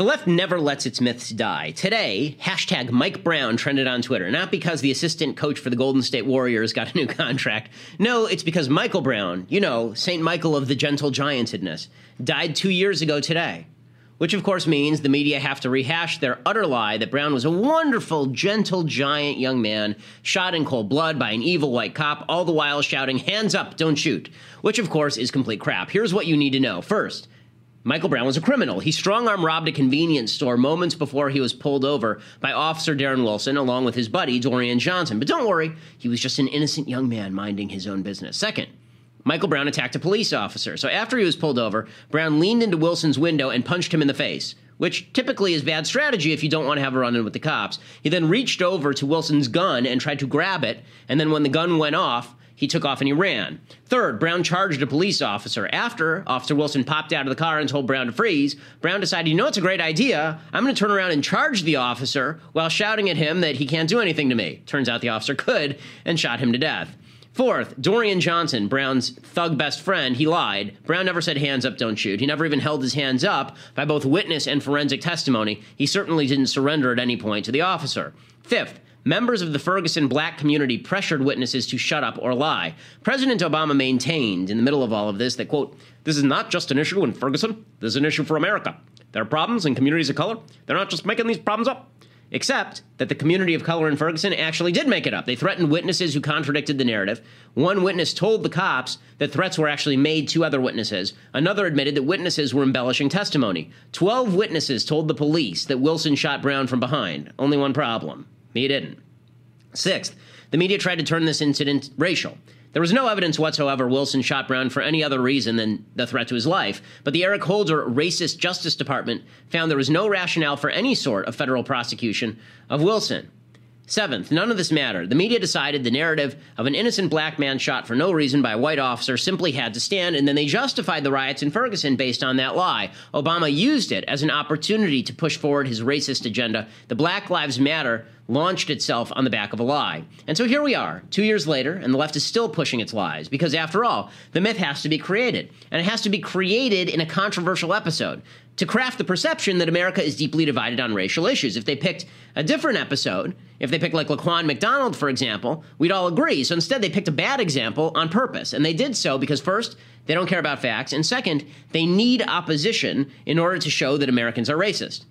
The left never lets its myths die. Today, hashtag Mike Brown trended on Twitter, not because the assistant coach for the Golden State Warriors got a new contract. No, it's because Michael Brown, you know, St. Michael of the gentle giantedness, died two years ago today. Which, of course, means the media have to rehash their utter lie that Brown was a wonderful, gentle, giant young man shot in cold blood by an evil white cop, all the while shouting, Hands up, don't shoot. Which, of course, is complete crap. Here's what you need to know. First, Michael Brown was a criminal. He strong arm robbed a convenience store moments before he was pulled over by Officer Darren Wilson along with his buddy Dorian Johnson. But don't worry, he was just an innocent young man minding his own business. Second, Michael Brown attacked a police officer. So after he was pulled over, Brown leaned into Wilson's window and punched him in the face, which typically is bad strategy if you don't want to have a run in with the cops. He then reached over to Wilson's gun and tried to grab it, and then when the gun went off, he took off and he ran. Third, Brown charged a police officer. After Officer Wilson popped out of the car and told Brown to freeze, Brown decided, you know, it's a great idea. I'm going to turn around and charge the officer while shouting at him that he can't do anything to me. Turns out the officer could and shot him to death. Fourth, Dorian Johnson, Brown's thug best friend, he lied. Brown never said hands up, don't shoot. He never even held his hands up by both witness and forensic testimony. He certainly didn't surrender at any point to the officer. Fifth, members of the Ferguson black community pressured witnesses to shut up or lie. President Obama maintained in the middle of all of this that, quote, this is not just an issue in Ferguson, this is an issue for America. There are problems in communities of color. They're not just making these problems up. Except that the community of color in Ferguson actually did make it up. They threatened witnesses who contradicted the narrative. One witness told the cops that threats were actually made to other witnesses. Another admitted that witnesses were embellishing testimony. Twelve witnesses told the police that Wilson shot Brown from behind. Only one problem he didn't. Sixth, the media tried to turn this incident racial. There was no evidence whatsoever Wilson shot Brown for any other reason than the threat to his life, but the Eric Holder racist Justice Department found there was no rationale for any sort of federal prosecution of Wilson. Seventh, none of this mattered. The media decided the narrative of an innocent black man shot for no reason by a white officer simply had to stand, and then they justified the riots in Ferguson based on that lie. Obama used it as an opportunity to push forward his racist agenda. The Black Lives Matter launched itself on the back of a lie. And so here we are, two years later, and the left is still pushing its lies, because after all, the myth has to be created, and it has to be created in a controversial episode to craft the perception that America is deeply divided on racial issues. If they picked a different episode, if they picked like Laquan McDonald, for example, we'd all agree. So instead, they picked a bad example on purpose. And they did so because, first, they don't care about facts, and second, they need opposition in order to show that Americans are racist.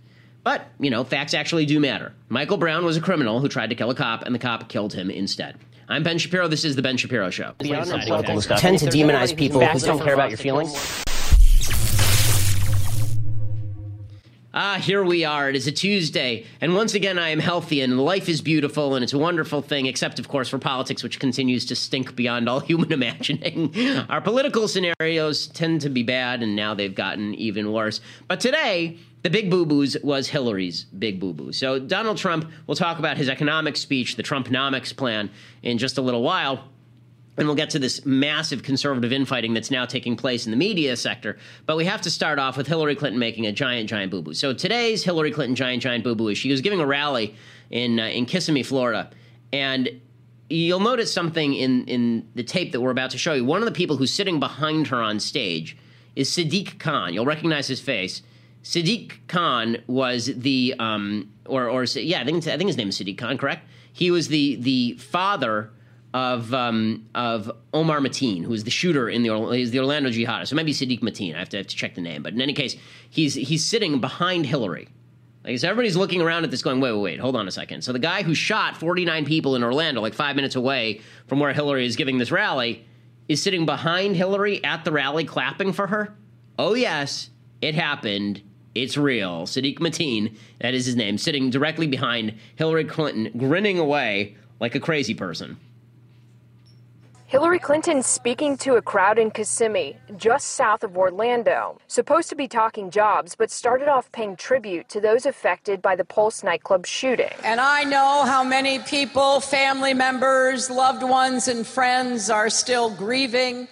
But, you know, facts actually do matter. Michael Brown was a criminal who tried to kill a cop, and the cop killed him instead. I'm Ben Shapiro. This is The Ben Shapiro Show. Tend to demonize people who don't care about your feelings. Ah, here we are. It is a Tuesday, and once again, I am healthy, and life is beautiful, and it's a wonderful thing, except, of course, for politics, which continues to stink beyond all human imagining. Our political scenarios tend to be bad, and now they've gotten even worse. But today, the big boo boos was Hillary's big boo boo. So, Donald Trump will talk about his economic speech, the Trumponomics plan, in just a little while and we'll get to this massive conservative infighting that's now taking place in the media sector. But we have to start off with Hillary Clinton making a giant, giant boo boo. So today's Hillary Clinton giant, giant boo boo is she was giving a rally in uh, in Kissimmee, Florida, and you'll notice something in in the tape that we're about to show you. One of the people who's sitting behind her on stage is Sadiq Khan. You'll recognize his face. Sadiq Khan was the um, or or yeah, I think I think his name is Sadiq Khan. Correct? He was the the father of um, of Omar Mateen, who is the shooter in the he's the Orlando jihadist. So maybe Sadiq Mateen. I have to, have to check the name, but in any case, he's he's sitting behind Hillary. Like so everybody's looking around at this, going, "Wait, wait, wait, hold on a second. So the guy who shot 49 people in Orlando, like five minutes away from where Hillary is giving this rally, is sitting behind Hillary at the rally, clapping for her. Oh yes, it happened. It's real. Sadiq Mateen, that is his name, sitting directly behind Hillary Clinton, grinning away like a crazy person. Hillary Clinton speaking to a crowd in Kissimmee, just south of Orlando. Supposed to be talking jobs, but started off paying tribute to those affected by the Pulse nightclub shooting. And I know how many people, family members, loved ones, and friends are still grieving.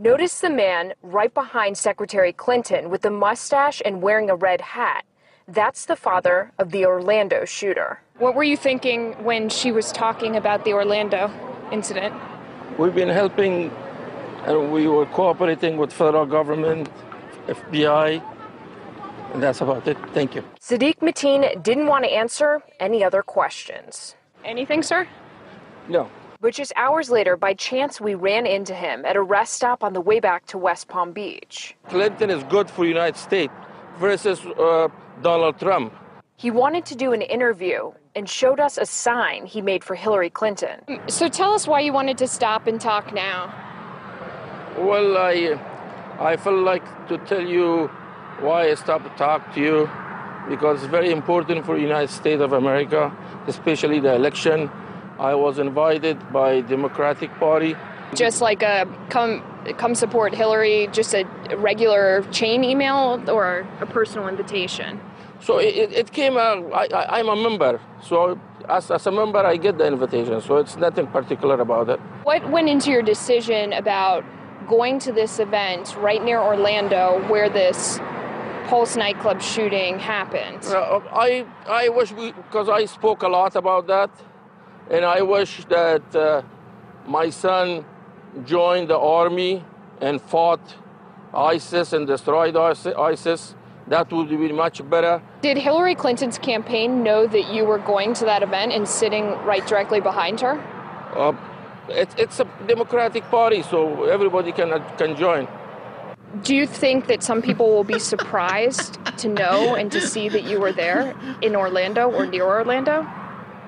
Notice the man right behind Secretary Clinton with the mustache and wearing a red hat. That's the father of the Orlando shooter. What were you thinking when she was talking about the Orlando incident? We've been helping and we were cooperating with federal government, FBI, And that's about it. Thank you. Sadiq Mateen didn't want to answer any other questions. Anything, sir? No. But just hours later, by chance, we ran into him at a rest stop on the way back to West Palm Beach. Clinton is good for United States versus uh, Donald Trump. He wanted to do an interview and showed us a sign he made for Hillary Clinton. So tell us why you wanted to stop and talk now. Well, I, I feel like to tell you why I stopped to talk to you because it's very important for the United States of America, especially the election. I was invited by Democratic Party. Just like a come come support Hillary, just a regular chain email or a personal invitation. So it, it came out, I, I, I'm a member. So as, as a member, I get the invitation. So it's nothing particular about it. What went into your decision about going to this event right near Orlando where this Pulse nightclub shooting happened? Uh, I, I wish, because I spoke a lot about that, and I wish that uh, my son joined the army and fought ISIS and destroyed ISIS. That would be much better. Did Hillary Clinton's campaign know that you were going to that event and sitting right directly behind her? Uh, it, it's a Democratic Party, so everybody can, can join. Do you think that some people will be surprised to know and to see that you were there in Orlando or near Orlando?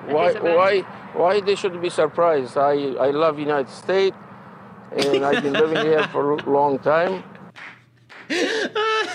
Why, why, why they should be surprised? I, I love United States, and I've been living here for a long time. Oh,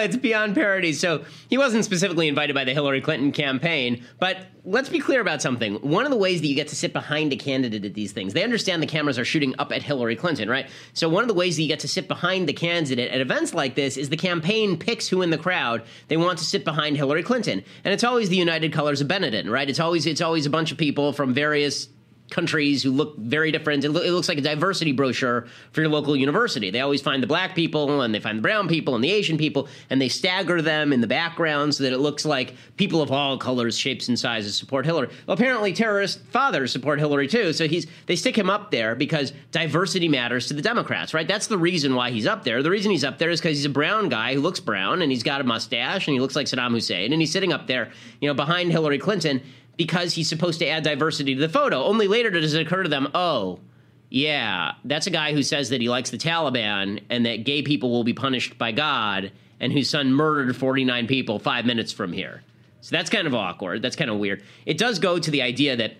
it's beyond parody. So he wasn't specifically invited by the Hillary Clinton campaign, but let's be clear about something. One of the ways that you get to sit behind a candidate at these things, they understand the cameras are shooting up at Hillary Clinton, right? So one of the ways that you get to sit behind the candidate at events like this is the campaign picks who in the crowd they want to sit behind Hillary Clinton, and it's always the United Colors of Benetton, right? It's always it's always a bunch of people from various countries who look very different. It, lo- it, looks like a diversity brochure for your local university. They always find the black people and they find the brown people and the Asian people and they stagger them in the background so that it looks like people of all colors, shapes, and sizes support Hillary. Well, apparently terrorist fathers support Hillary too. So he's they stick him up there because diversity matters to the Democrats, right? That's the reason why he's up there. The reason he's up there is because he's a brown guy who looks brown and he's got a mustache and he looks like Saddam Hussein and he's sitting up there, you know, behind Hillary Clinton because he's supposed to add diversity to the photo. Only later does it occur to them, oh, yeah, that's a guy who says that he likes the Taliban and that gay people will be punished by God and whose son murdered 49 people five minutes from here. So that's kind of awkward. That's kind of weird. It does go to the idea that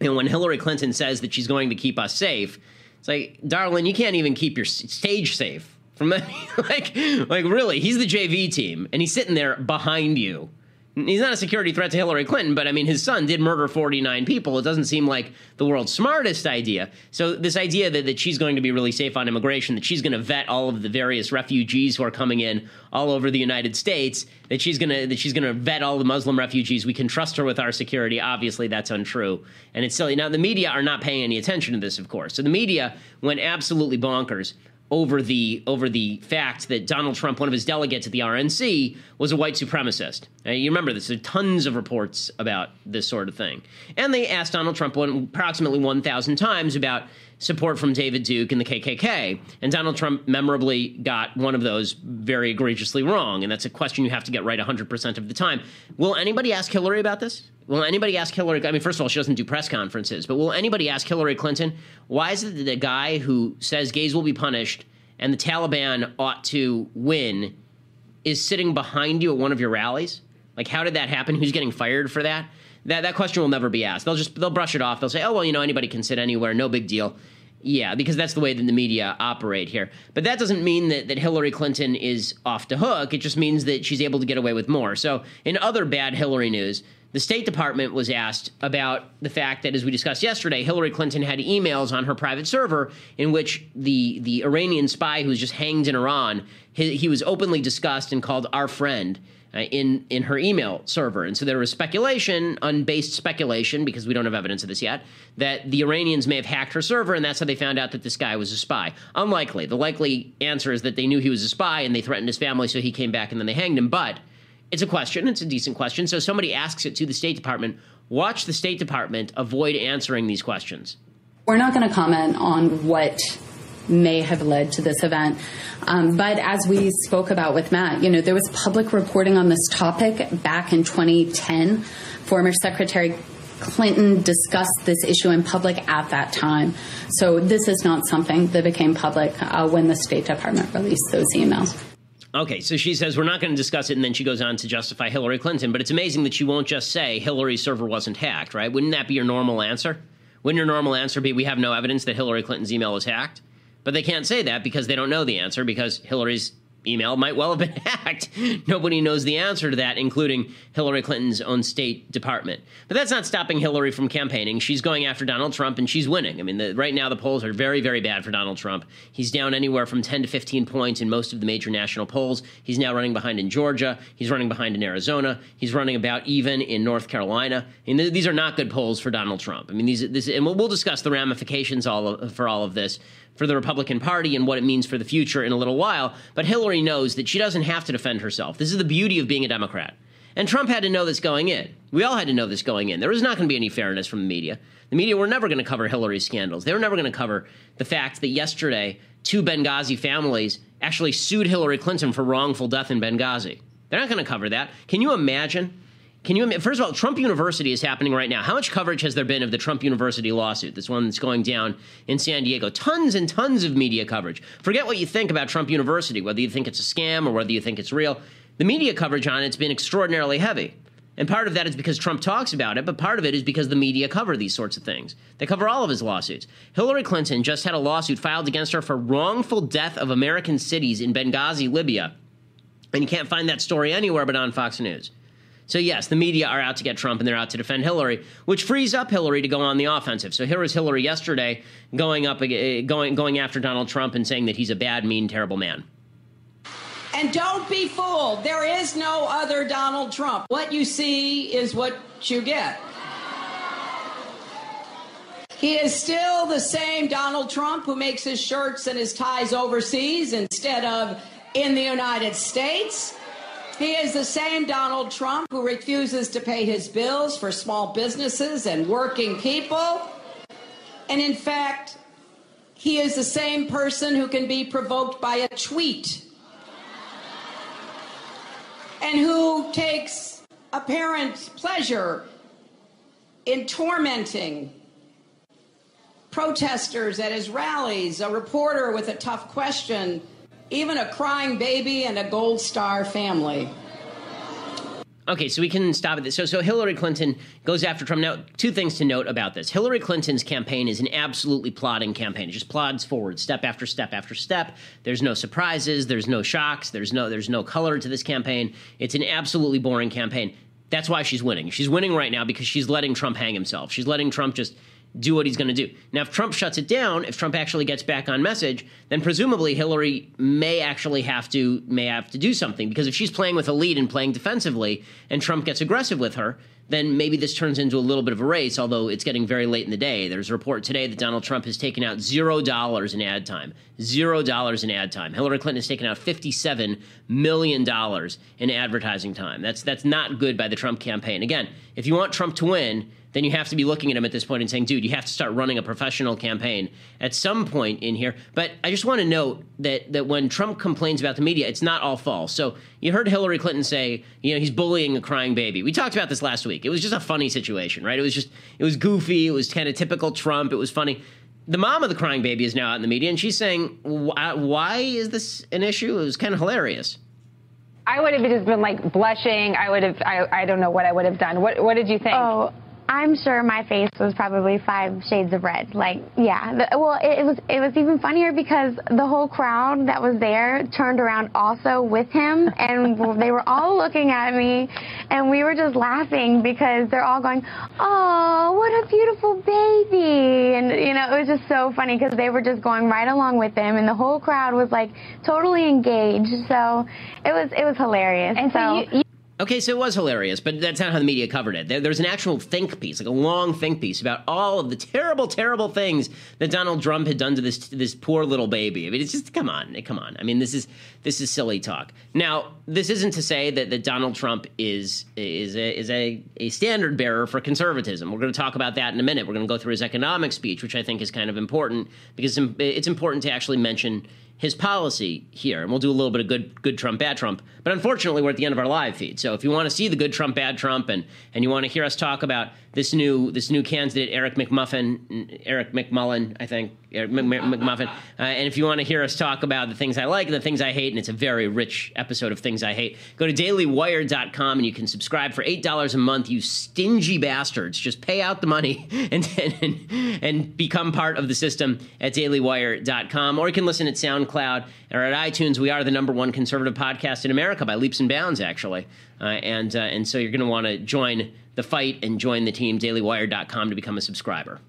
you know, when Hillary Clinton says that she's going to keep us safe, it's like, darling, you can't even keep your stage safe from like, like really, he's the JV team and he's sitting there behind you He's not a security threat to Hillary Clinton, but I mean, his son did murder 49 people. It doesn't seem like the world's smartest idea. So, this idea that, that she's going to be really safe on immigration, that she's going to vet all of the various refugees who are coming in all over the United States, that she's going to that she's going to vet all the Muslim refugees, we can trust her with our security. Obviously, that's untrue, and it's silly. Now, the media are not paying any attention to this, of course. So, the media went absolutely bonkers over the over the fact that Donald Trump, one of his delegates at the RNC, was a white supremacist. Now, you remember this? There are tons of reports about this sort of thing, and they asked Donald Trump one, approximately one thousand times about support from David Duke and the KKK, and Donald Trump memorably got one of those very egregiously wrong, and that's a question you have to get right hundred percent of the time. Will anybody ask Hillary about this? Will anybody ask Hillary? I mean, first of all, she doesn't do press conferences, but will anybody ask Hillary Clinton why is it that the guy who says gays will be punished and the Taliban ought to win is sitting behind you at one of your rallies? Like, how did that happen? Who's getting fired for that? That that question will never be asked. They'll just they'll brush it off. They'll say, "Oh well, you know, anybody can sit anywhere, no big deal." Yeah, because that's the way that the media operate here. But that doesn't mean that, that Hillary Clinton is off the hook. It just means that she's able to get away with more. So, in other bad Hillary news, the State Department was asked about the fact that, as we discussed yesterday, Hillary Clinton had emails on her private server in which the, the Iranian spy who was just hanged in Iran, he, he was openly discussed and called our friend. Uh, in in her email server. And so there was speculation, unbased speculation, because we don't have evidence of this yet, that the Iranians may have hacked her server, and that's how they found out that this guy was a spy. Unlikely. The likely answer is that they knew he was a spy and they threatened his family, so he came back and then they hanged him. But it's a question. It's a decent question. So somebody asks it to the State Department. Watch the State Department avoid answering these questions. We're not going to comment on what may have led to this event. Um, but as we spoke about with Matt, you know, there was public reporting on this topic back in 2010. Former Secretary Clinton discussed this issue in public at that time. So this is not something that became public uh, when the State Department released those emails. Okay, so she says we're not going to discuss it, and then she goes on to justify Hillary Clinton. But it's amazing that she won't just say Hillary's server wasn't hacked, right? Wouldn't that be your normal answer? Wouldn't your normal answer be we have no evidence that Hillary Clinton's email was hacked? But they can't say that because they don't know the answer because Hillary's email might well have been hacked. Nobody knows the answer to that, including Hillary Clinton's own State Department. But that's not stopping Hillary from campaigning. She's going after Donald Trump and she's winning. I mean, the, right now the polls are very, very bad for Donald Trump. He's down anywhere from 10 to 15 points in most of the major national polls. He's now running behind in Georgia. He's running behind in Arizona. He's running about even in North Carolina. And th- these are not good polls for Donald Trump. I mean, these, this, and we'll, we'll discuss the ramifications all of, for all of this for the Republican Party and what it means for the future in a little while. But Hillary knows that she doesn't have to defend herself. This is the beauty of being a Democrat. And Trump had to know this going in. We all had to know this going in. There was not going to be any fairness from the media. The media were never going to cover Hillary's scandals. They were never going to cover the fact that yesterday two Benghazi families actually sued Hillary Clinton for wrongful death in Benghazi. They're not going to cover that. Can you imagine can you first of all, Trump University is happening right now. How much coverage has there been of the Trump University lawsuit? This one that's going down in San Diego. Tons and tons of media coverage. Forget what you think about Trump University, whether you think it's a scam or whether you think it's real. The media coverage on it's been extraordinarily heavy. And part of that is because Trump talks about it, but part of it is because the media cover these sorts of things. They cover all of his lawsuits. Hillary Clinton just had a lawsuit filed against her for wrongful death of American cities in Benghazi, Libya. And you can't find that story anywhere but on Fox News. So yes, the media are out to get Trump and they're out to defend Hillary, which frees up Hillary to go on the offensive. So here was Hillary yesterday going up eh, going going after Donald Trump and saying that he's a bad, mean, terrible man. And don't be fooled. There is no other Donald Trump. What you see is what you get. He is still the same Donald Trump who makes his shirts and his ties overseas instead of in the United States. He is the same Donald Trump who refuses to pay his bills for small businesses and working people. And in fact, he is the same person who can be provoked by a tweet and who takes apparent pleasure in tormenting protesters at his rallies, a reporter with a tough question even a crying baby and a gold star family. Okay, so we can stop at this. So, so Hillary Clinton goes after Trump. Now, two things to note about this: Hillary Clinton's campaign is an absolutely plodding campaign. It just plods forward, step after step after step. There's no surprises. There's no shocks. There's no there's no color to this campaign. It's an absolutely boring campaign. That's why she's winning. She's winning right now because she's letting Trump hang himself. She's letting Trump just do what he's going to do. Now, if Trump shuts it down, if Trump actually gets back on message, then presumably Hillary may actually have to may have to do something because if she's playing with a lead and playing defensively, and Trump gets aggressive with her, then maybe this turns into a little bit of a race. Although it's getting very late in the day. There's a report today that Donald Trump has taken out zero dollars in ad time. Zero dollars in ad time. Hillary Clinton has taken out fifty-seven million dollars in advertising time. That's that's not good by the Trump campaign. Again, if you want Trump to win then you have to be looking at him at this point and saying, dude, you have to start running a professional campaign at some point in here. But I just want to note that that when Trump complains about the media, it's not all false. So you heard Hillary Clinton say, you know, he's bullying a crying baby. We talked about this last week. It was just a funny situation, right? It was just it was goofy. It was kind of typical Trump. It was funny. The mom of the crying baby is now out in the media, and she's saying, "Why is this an issue?" It was kind of hilarious. I would have just been like blushing. I would have. I, I don't know what I would have done. What What did you think? Oh, I'm sure my face was probably five shades of red. Like, yeah. The, well, it, it, was it was even funnier because the whole crowd that was there turned around also with him, and they were all looking at me, and we were just laughing because they're all going, "Oh, what a beautiful baby!" And you know, it was just so funny because they were just going right along with him, and the whole crowd was like totally engaged. So it was it was hilarious. And so, so you, you Okay, so it was hilarious, but that's not how the media covered it. There, there's an actual think piece, like a long think piece about all of the terrible, terrible things that Donald Trump had done to this this poor little baby. I mean, it's just come on, come on. I mean, this is this is silly talk. Now, this isn't to say that, that Donald Trump is is a, is a, a standard bearer for conservatism. We're going to talk about that in a minute. We're going to go through his economic speech, which I think is kind of important because it's important to actually mention his policy here, and we'll do a little bit of good good Trump, bad Trump. But unfortunately, we're at the end of our live feed. So if you want to see the good Trump, bad Trump, and and you want to hear us talk about this new this new candidate, Eric McMuffin, Eric McMullin, I think, McMuffin. Uh, and if you want to hear us talk about the things I like and the things I hate, and it's a very rich episode of things I hate, go to dailywire.com and you can subscribe for $8 a month, you stingy bastards. Just pay out the money and, and, and become part of the system at dailywire.com. Or you can listen at SoundCloud or at iTunes. We are the number one conservative podcast in America by leaps and bounds, actually. Uh, and, uh, and so you're going to want to join the fight and join the team, dailywire.com, to become a subscriber.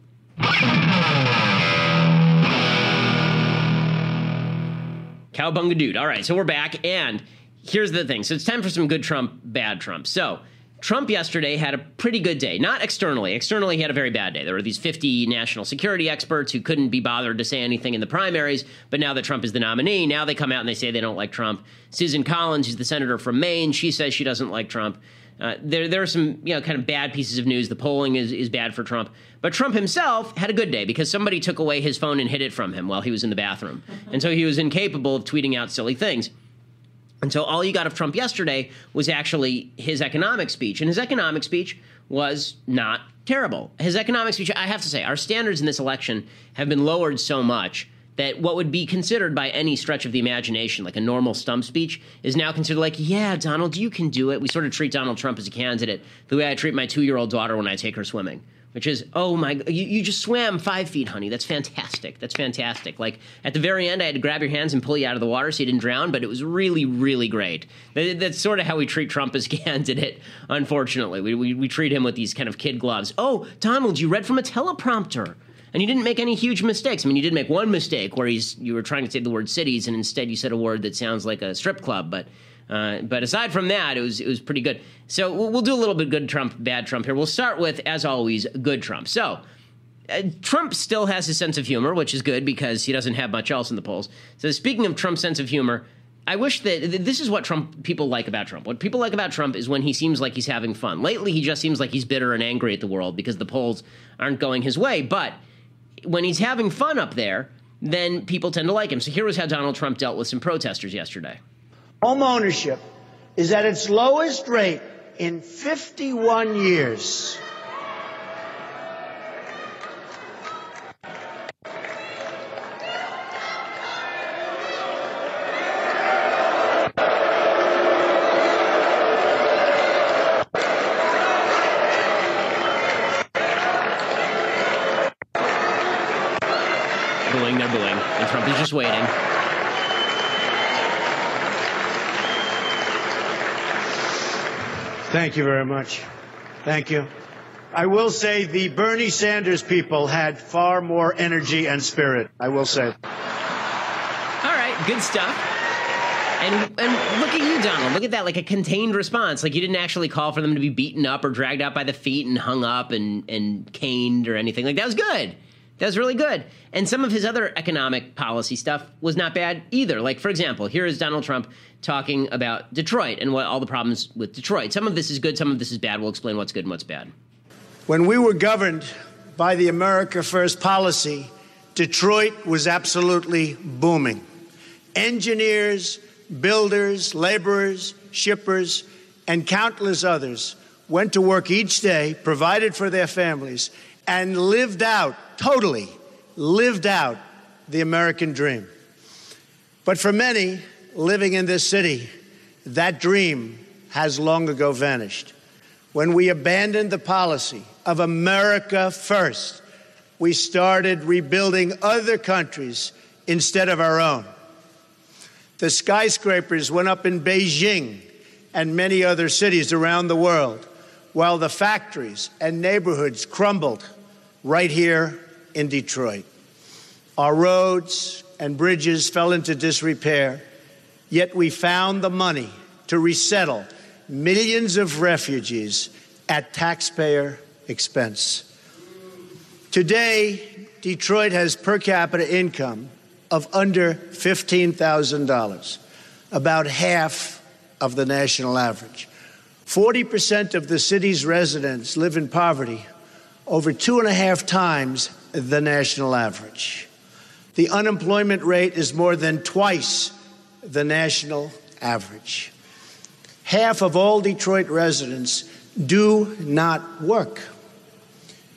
Cowbunga dude. All right, so we're back, and here's the thing. So it's time for some good Trump, bad Trump. So Trump yesterday had a pretty good day, not externally. Externally, he had a very bad day. There were these 50 national security experts who couldn't be bothered to say anything in the primaries, but now that Trump is the nominee, now they come out and they say they don't like Trump. Susan Collins, who's the senator from Maine, she says she doesn't like Trump. Uh, there, there are some, you know, kind of bad pieces of news. The polling is, is bad for Trump, but Trump himself had a good day because somebody took away his phone and hid it from him while he was in the bathroom, and so he was incapable of tweeting out silly things. And so all you got of Trump yesterday was actually his economic speech, and his economic speech was not terrible. His economic speech, I have to say, our standards in this election have been lowered so much that what would be considered by any stretch of the imagination, like a normal stump speech, is now considered like, yeah, Donald, you can do it. We sort of treat Donald Trump as a candidate the way I treat my two year old daughter when I take her swimming. Which is, oh my, you, you just swam five feet, honey. That's fantastic. That's fantastic. Like at the very end, I had to grab your hands and pull you out of the water so you didn't drown, but it was really, really great. That, that's sort of how we treat Trump as a candidate, unfortunately. We, we, we treat him with these kind of kid gloves. Oh, Donald, you read from a teleprompter and you didn't make any huge mistakes. I mean, you did make one mistake where he's you were trying to say the word cities, and instead you said a word that sounds like a strip club. But uh, but aside from that, it was it was pretty good. So we'll, we'll, do a little bit good Trump, bad Trump here. We'll start with, as always, good Trump. So. Uh, Trump still has his sense of humor, which is good because he doesn't have much else in the polls. So, speaking of Trump's sense of humor, I wish that this is what Trump people like about Trump. What people like about Trump is when he seems like he's having fun. Lately, he just seems like he's bitter and angry at the world because the polls aren't going his way. But when he's having fun up there, then people tend to like him. So here was how Donald Trump dealt with some protesters yesterday. Home ownership is at its lowest rate in 51 years. Just waiting. Thank you very much. Thank you. I will say the Bernie Sanders people had far more energy and spirit. I will say. All right, good stuff. And and look at you, Donald. Look at that, like a contained response. Like you didn't actually call for them to be beaten up or dragged out by the feet and hung up and and caned or anything. Like that was good. That was really good. And some of his other economic policy stuff was not bad either. Like, for example, here is Donald Trump talking about Detroit and what all the problems with Detroit. Some of this is good, some of this is bad. We'll explain what's good and what's bad. When we were governed by the America First policy, Detroit was absolutely booming. Engineers, builders, laborers, shippers, and countless others went to work each day, provided for their families, and lived out, totally lived out the American dream. But for many living in this city, that dream has long ago vanished. When we abandoned the policy of America first, we started rebuilding other countries instead of our own. The skyscrapers went up in Beijing and many other cities around the world, while the factories and neighborhoods crumbled right here in Detroit. Our roads and bridges fell into disrepair, yet we found the money to resettle millions of refugees at taxpayer expense. Today, Detroit has per capita income of under $15,000, about half of the national average. 40% of the city's residents live in poverty, over two and a half times the national average. The unemployment rate is more than twice the national average. Half of all Detroit residents do not work.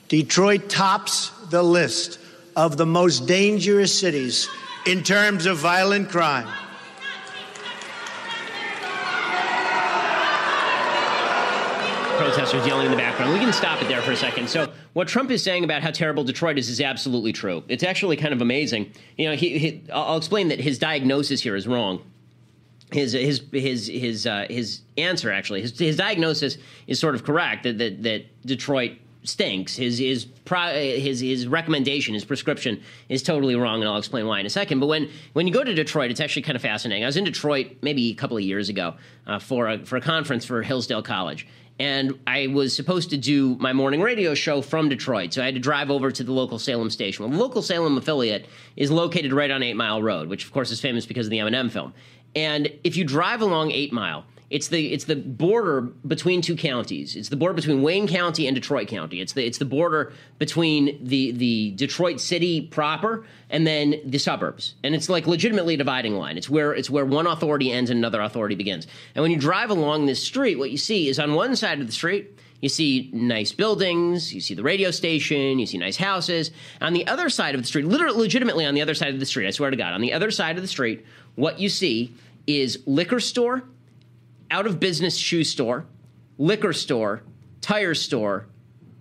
Detroit tops the list of the most dangerous cities in terms of violent crime. Protesters yelling in the background. We can stop it there for a second. So, what Trump is saying about how terrible Detroit is is absolutely true. It's actually kind of amazing. You know, he, he, I'll explain that his diagnosis here is wrong. His his his his uh, his answer actually his his diagnosis is sort of correct that that, that Detroit stinks. His his his his recommendation, his prescription is totally wrong, and I'll explain why in a second. But when when you go to Detroit, it's actually kind of fascinating. I was in Detroit maybe a couple of years ago uh, for a for a conference for Hillsdale College, and I was supposed to do my morning radio show from Detroit. So I had to drive over to the local Salem station. Well, the local Salem affiliate is located right on Eight Mile Road, which of course is famous because of the Eminem film. And if you drive along Eight Mile, it's the it's the border between two counties. It's the border between Wayne County and Detroit County. It's the it's the border between the the Detroit city proper and then the suburbs. And it's like legitimately a dividing line. It's where it's where one authority ends and another authority begins. And when you drive along this street, what you see is on one side of the street you see nice buildings, you see the radio station, you see nice houses. On the other side of the street, literally legitimately on the other side of the street, I swear to God, on the other side of the street, what you see is liquor store out of business shoe store, liquor store, tire store,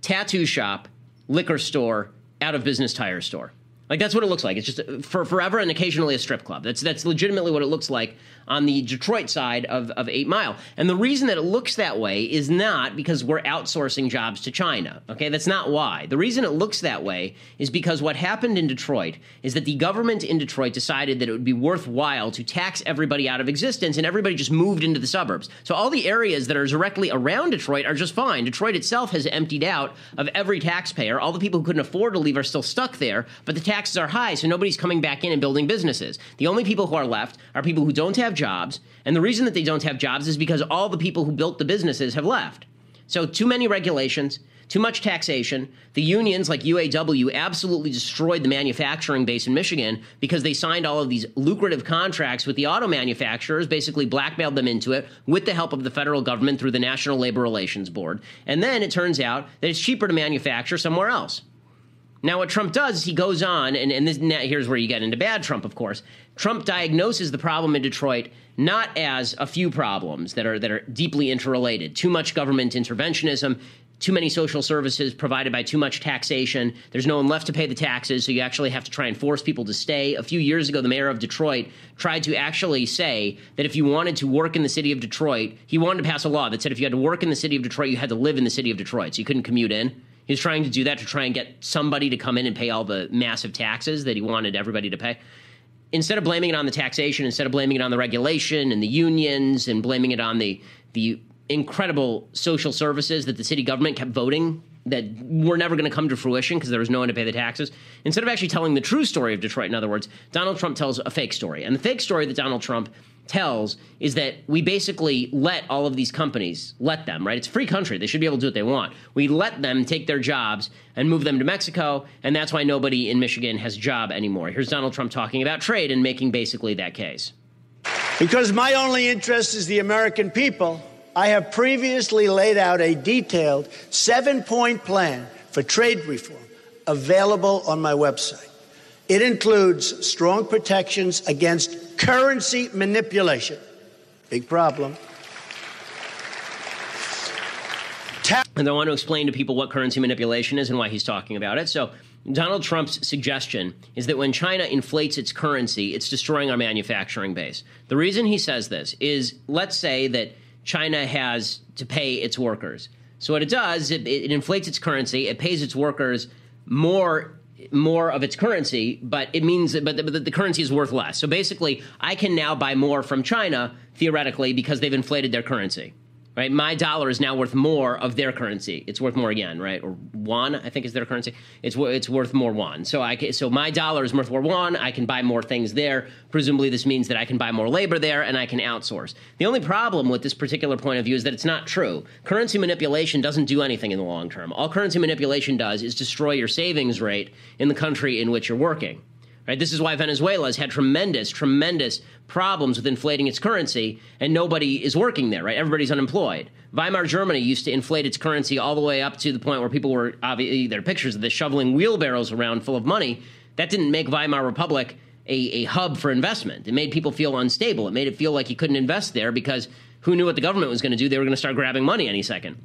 tattoo shop, liquor store, out of business tire store. Like that's what it looks like. It's just uh, for forever and occasionally a strip club. That's that's legitimately what it looks like on the Detroit side of, of Eight Mile. And the reason that it looks that way is not because we're outsourcing jobs to China. Okay, that's not why. The reason it looks that way is because what happened in Detroit is that the government in Detroit decided that it would be worthwhile to tax everybody out of existence, and everybody just moved into the suburbs. So all the areas that are directly around Detroit are just fine. Detroit itself has emptied out of every taxpayer. All the people who couldn't afford to leave are still stuck there, but the taxes are high, so nobody's coming back in and building businesses. The only people who are left are people who don't have jobs. And the reason that they don't have jobs is because all the people who built the businesses have left. So, too many regulations, too much taxation. The unions like UAW absolutely destroyed the manufacturing base in Michigan because they signed all of these lucrative contracts with the auto manufacturers, basically blackmailed them into it with the help of the federal government through the National Labor Relations Board. And then it turns out that it's cheaper to manufacture somewhere else. Now, what Trump does is he goes on, and, and this, here's where you get into bad Trump, of course. Trump diagnoses the problem in Detroit not as a few problems that are that are deeply interrelated. Too much government interventionism, too many social services provided by too much taxation. There's no one left to pay the taxes, so you actually have to try and force people to stay. A few years ago, the mayor of Detroit tried to actually say that if you wanted to work in the city of Detroit, he wanted to pass a law that said if you had to work in the city of Detroit, you had to live in the city of Detroit, so you couldn't commute in. He was trying to do that to try and get somebody to come in and pay all the massive taxes that he wanted everybody to pay. Instead of blaming it on the taxation, instead of blaming it on the regulation and the unions and blaming it on the the incredible social services that the city government kept voting that were never going to come to fruition because there was no one to pay the taxes. Instead of actually telling the true story of Detroit, in other words, Donald Trump tells a fake story. And the fake story that Donald Trump tells is that we basically let all of these companies let them right? It's a free country. They should be able to do what they want. We let them take their jobs and move them to mexico and that's why nobody in michigan has a job anymore. Here's donald trump talking about trade and making basically that case. Because my only interest is the american people i have previously laid out a detailed seven point plan for trade reform available on my website it includes strong protections against currency manipulation. Big problem. and I want to explain to people what currency manipulation is and why he's talking about it. So, Donald Trump's suggestion is that when China inflates its currency, it's destroying our manufacturing base. The reason he says this is let's say that China has to pay its workers. So, what it does, it, it inflates its currency, it pays its workers more more of its currency, but it means but the, but the currency is worth less. So basically, I can now buy more from China theoretically because they've inflated their currency. Right? My dollar is now worth more of their currency. It's worth more again, right? Or won, I think is their currency. It's it's worth more won. So I so my dollar is worth more won. I can buy more things there. Presumably, this means that I can buy more labor there and I can outsource. The only problem with this particular point of view is that it's not true. Currency manipulation doesn't do anything in the long term. All currency manipulation does is destroy your savings rate in the country in which you're working. Right? This is why Venezuela has had tremendous, tremendous problems with inflating its currency, and nobody is working there. Right? Everybody's unemployed. Weimar Germany used to inflate its currency all the way up to the point where people were obviously there are pictures of this shoveling wheelbarrows around full of money. That didn't make Weimar Republic a, a hub for investment. It made people feel unstable. It made it feel like you couldn't invest there because who knew what the government was going to do? They were going to start grabbing money any second.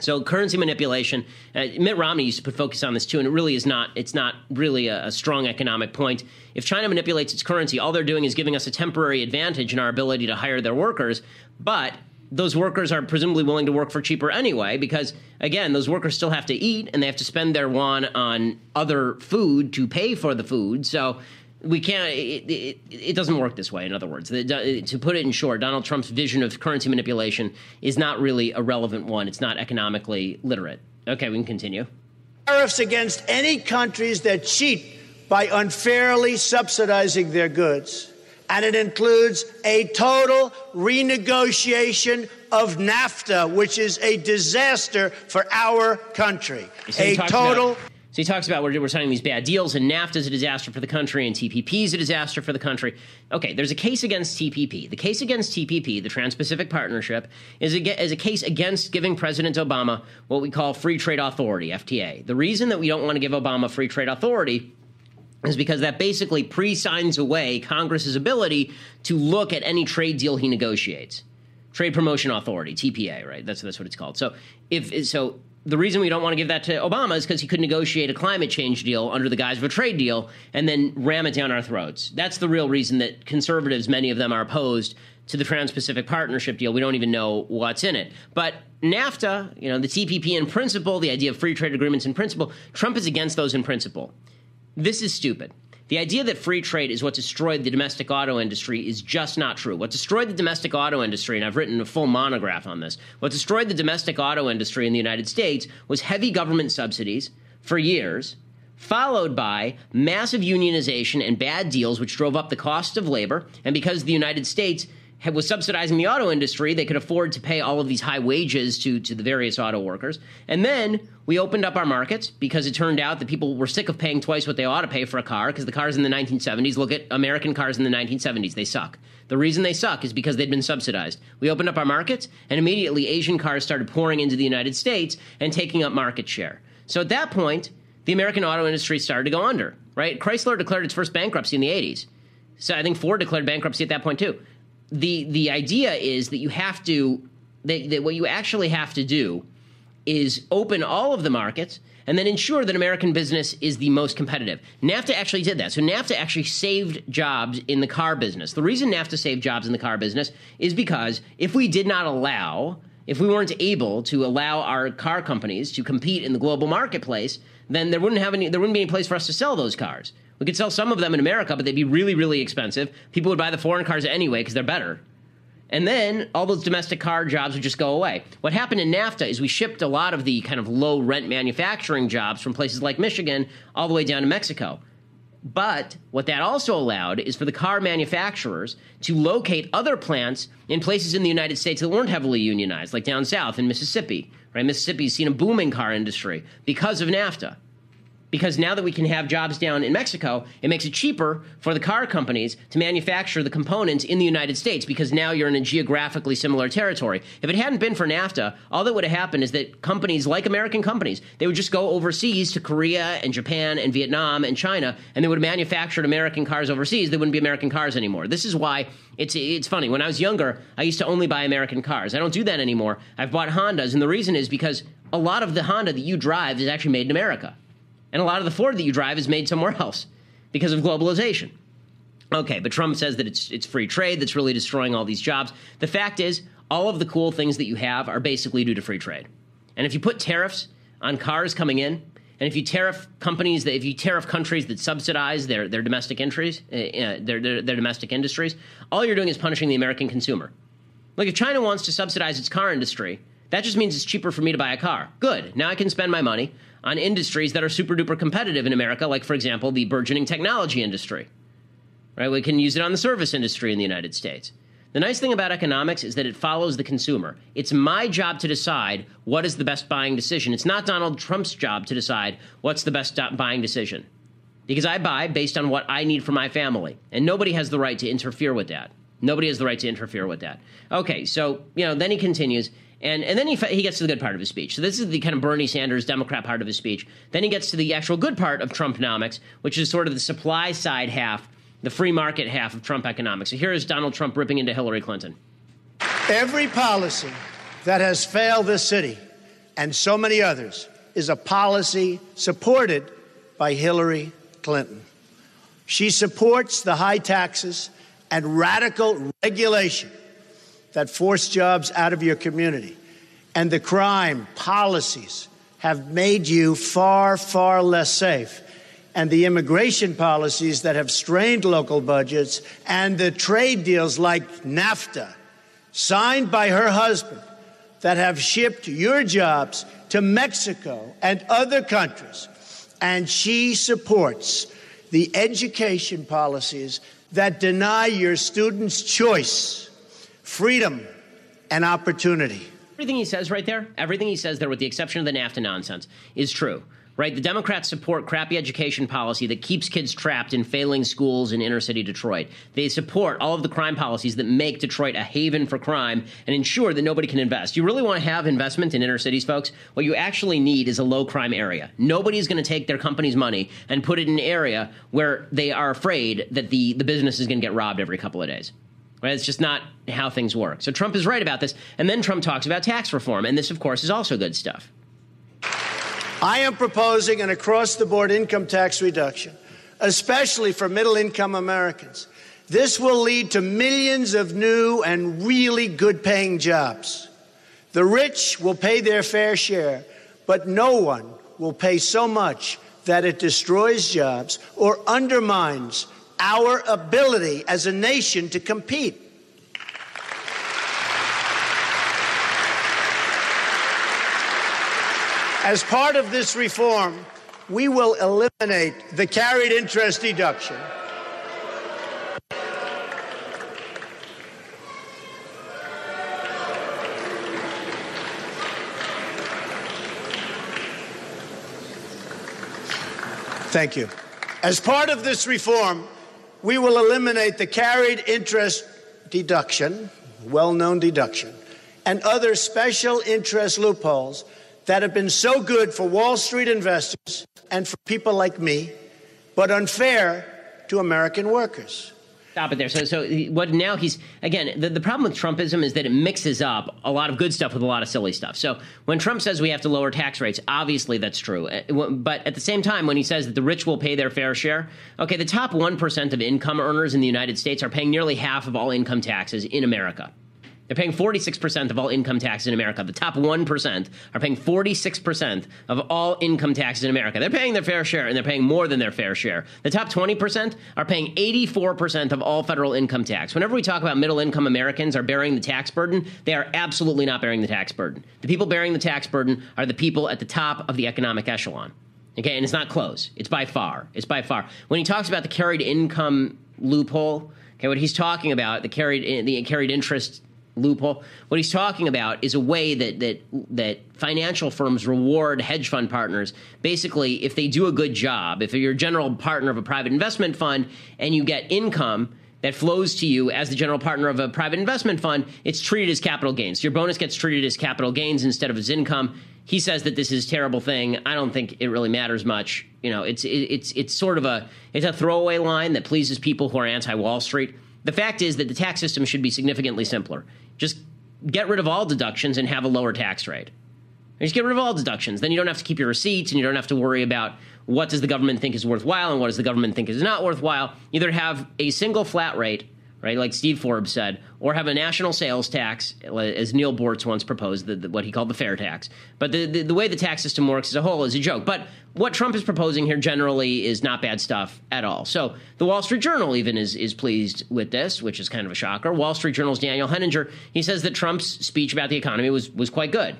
So currency manipulation. Uh, Mitt Romney used to put focus on this too, and it really is not. It's not really a, a, strong economic point. If China manipulates its currency, all they're doing is giving us a temporary advantage in our ability to hire their workers. But those workers are presumably willing to work for cheaper anyway, because again, those workers still have to eat and they have to spend their yuan on other food to pay for the food. So we can't it, it, it, doesn't work this way in other words to put it in short donald trump's vision of currency manipulation is not really a relevant one it's not economically literate okay we can continue tariffs against any countries that cheat by unfairly subsidizing their goods and it includes a total renegotiation of NAFTA, which is a disaster for our country. a total. About- so he talks about we're, we're signing these bad deals, and NAFTA is a disaster for the country, and TPP is a disaster for the country. Okay, there's a case against TPP. The case against TPP, the Trans Pacific Partnership, is a, is a case against giving President Obama what we call free trade authority, FTA. The reason that we don't want to give Obama free trade authority is because that basically pre signs away Congress's ability to look at any trade deal he negotiates. Trade Promotion Authority, TPA, right? That's that's what it's called. So if so the reason we don't want to give that to Obama is because he could negotiate a climate change deal under the guise of a trade deal and then ram it down our throats. That's the real reason that conservatives, many of them, are opposed to the Trans Pacific Partnership deal. We don't even know what's in it. But NAFTA, you know, the TPP in principle, the idea of free trade agreements in principle, Trump is against those in principle. This is stupid. The idea that free trade is what destroyed the domestic auto industry is just not true. What destroyed the domestic auto industry, and I've written a full monograph on this, what destroyed the domestic auto industry in the United States was heavy government subsidies for years, followed by massive unionization and bad deals, which drove up the cost of labor. And because the United States was subsidizing the auto industry, they could afford to pay all of these high wages to, to the various auto workers. And then we opened up our markets because it turned out that people were sick of paying twice what they ought to pay for a car because the cars in the 1970s, look at American cars in the 1970s, they suck. The reason they suck is because they'd been subsidized. We opened up our markets, and immediately Asian cars started pouring into the United States and taking up market share. So at that point, the American auto industry started to go under, right? Chrysler declared its first bankruptcy in the 80s. So I think Ford declared bankruptcy at that point too the the idea is that you have to that, that what you actually have to do is open all of the markets and then ensure that American business is the most competitive. NAFTA actually did that. So NAFTA actually saved jobs in the car business. The reason NAFTA saved jobs in the car business is because if we did not allow, if we weren't able to allow our car companies to compete in the global marketplace, then there wouldn't have any there wouldn't be any place for us to sell those cars. We could sell some of them in America, but they'd be really, really expensive. People would buy the foreign cars anyway because they're better. And then all those domestic car jobs would just go away. What happened in NAFTA is we shipped a lot of the kind of low rent manufacturing jobs from places like Michigan all the way down to Mexico. But what that also allowed is for the car manufacturers to locate other plants in places in the United States that weren't heavily unionized, like down south in Mississippi. Right? Mississippi's seen a booming car industry because of NAFTA because now that we can have jobs down in Mexico, it makes it cheaper for the car companies to manufacture the components in the United States because now you're in a geographically similar territory. If it hadn't been for NAFTA, all that would have happened is that companies like American companies, they would just go overseas to Korea and Japan and Vietnam and China and they would have manufactured American cars overseas. They wouldn't be American cars anymore. This is why it's it's funny. When I was younger, I used to only buy American cars. I don't do that anymore. I've bought Hondas and the reason is because a lot of the Honda that you drive is actually made in America. And a lot of the Ford that you drive is made somewhere else because of globalization. Okay, but Trump says that it's it's free trade that's really destroying all these jobs. The fact is, all of the cool things that you have are basically due to free trade. And if you put tariffs on cars coming in, and if you tariff companies that if you tariff countries that subsidize their their domestic industries, uh, their, their their domestic industries, all you're doing is punishing the American consumer. Like if China wants to subsidize its car industry, that just means it's cheaper for me to buy a car. Good. Now I can spend my money on industries that are super duper competitive in America, like, for example, the burgeoning technology industry. Right? We can use it on the service industry in the United States. The nice thing about economics is that it follows the consumer. It's my job to decide what is the best buying decision. It's not Donald Trump's job to decide what's the best buying decision. Because I buy based on what I need for my family. And nobody has the right to interfere with that. Nobody has the right to interfere with that. Okay, so, you know, then he continues. And, and then he, he gets to the good part of his speech. So this is the kind of Bernie Sanders Democrat part of his speech. Then he gets to the actual good part of Trumponomics, which is sort of the supply side half, the free market half of Trump economics. So here is Donald Trump ripping into Hillary Clinton. Every policy that has failed this city and so many others is a policy supported by Hillary Clinton. She supports the high taxes and radical regulation that force jobs out of your community. And the crime policies have made you far, far less safe. And the immigration policies that have strained local budgets and the trade deals like NAFTA, signed by her husband, that have shipped your jobs to Mexico and other countries. And she supports the education policies that deny your students choice, freedom, and opportunity. Everything he says right there, everything he says there, with the exception of the NAFTA nonsense, is true. Right? The Democrats support crappy education policy that keeps kids trapped in failing schools in inner city Detroit. They support all of the crime policies that make Detroit a haven for crime and ensure that nobody can invest. You really want to have investment in inner cities, folks? What you actually need is a low crime area. Nobody's going to take their company's money and put it in an area where they are afraid that the, the business is going to get robbed every couple of days. Right? It's just not how things work. So Trump is right about this. And then Trump talks about tax reform. And this, of course, is also good stuff. I am proposing an across the board income tax reduction, especially for middle income Americans. This will lead to millions of new and really good paying jobs. The rich will pay their fair share, but no one will pay so much that it destroys jobs or undermines our ability as a nation to compete. As part of this reform, we will eliminate the carried interest deduction. Thank you. As part of this reform, we will eliminate the carried interest deduction, well known deduction, and other special interest loopholes that have been so good for Wall Street investors and for people like me, but unfair to American workers. Stop it there. So, so what now he's again the, the problem with Trumpism is that it mixes up a lot of good stuff with a lot of silly stuff. So when Trump says we have to lower tax rates, obviously that's true. Uh, but at the same time, when he says that the rich will pay their fair share, okay, the top one percent of income earners in the United States are paying nearly half of all income taxes in America. They're paying 46% of all income taxes in America. The top 1% are paying 46% of all income taxes in America. They're paying their fair share, and they're paying more than their fair share. The top 20% are paying 84% of all federal income tax. Whenever we talk about middle income Americans are bearing the tax burden, they are absolutely not bearing the tax burden. The people bearing the tax burden are the people at the top of the economic echelon. Okay, and it's not close. It's by far. It's by far. When he talks about the carried income loophole, okay, what he's talking about, the carried the carried interest loophole. What he's talking about is a way that that that financial firms reward hedge fund partners. Basically, if they do a good job, if you're a general partner of a private investment fund and you get income that flows to you as the general partner of a private investment fund, it's treated as capital gains. Your bonus gets treated as capital gains instead of as income. He says that this is a terrible thing. I don't think it really matters much. You know, it's it, it's it's sort of a it's a throwaway line that pleases people who are anti Wall Street. The fact is that the tax system should be significantly simpler. Just get rid of all deductions and have a lower tax rate. Just get rid of all deductions. Then you don't have to keep your receipts and you don't have to worry about what does the government think is worthwhile and what does the government think is not worthwhile. Either have a single flat rate right? Like Steve Forbes said, or have a national sales tax, as Neal Boortz once proposed, the, the, what he called the fair tax. But the, the, the way the tax system works as a whole is a joke. But what Trump is proposing here generally is not bad stuff at all. So the Wall Street Journal even is, is pleased with this, which is kind of a shocker. Wall Street Journal's Daniel Henninger, he says that Trump's speech about the economy was, was quite good.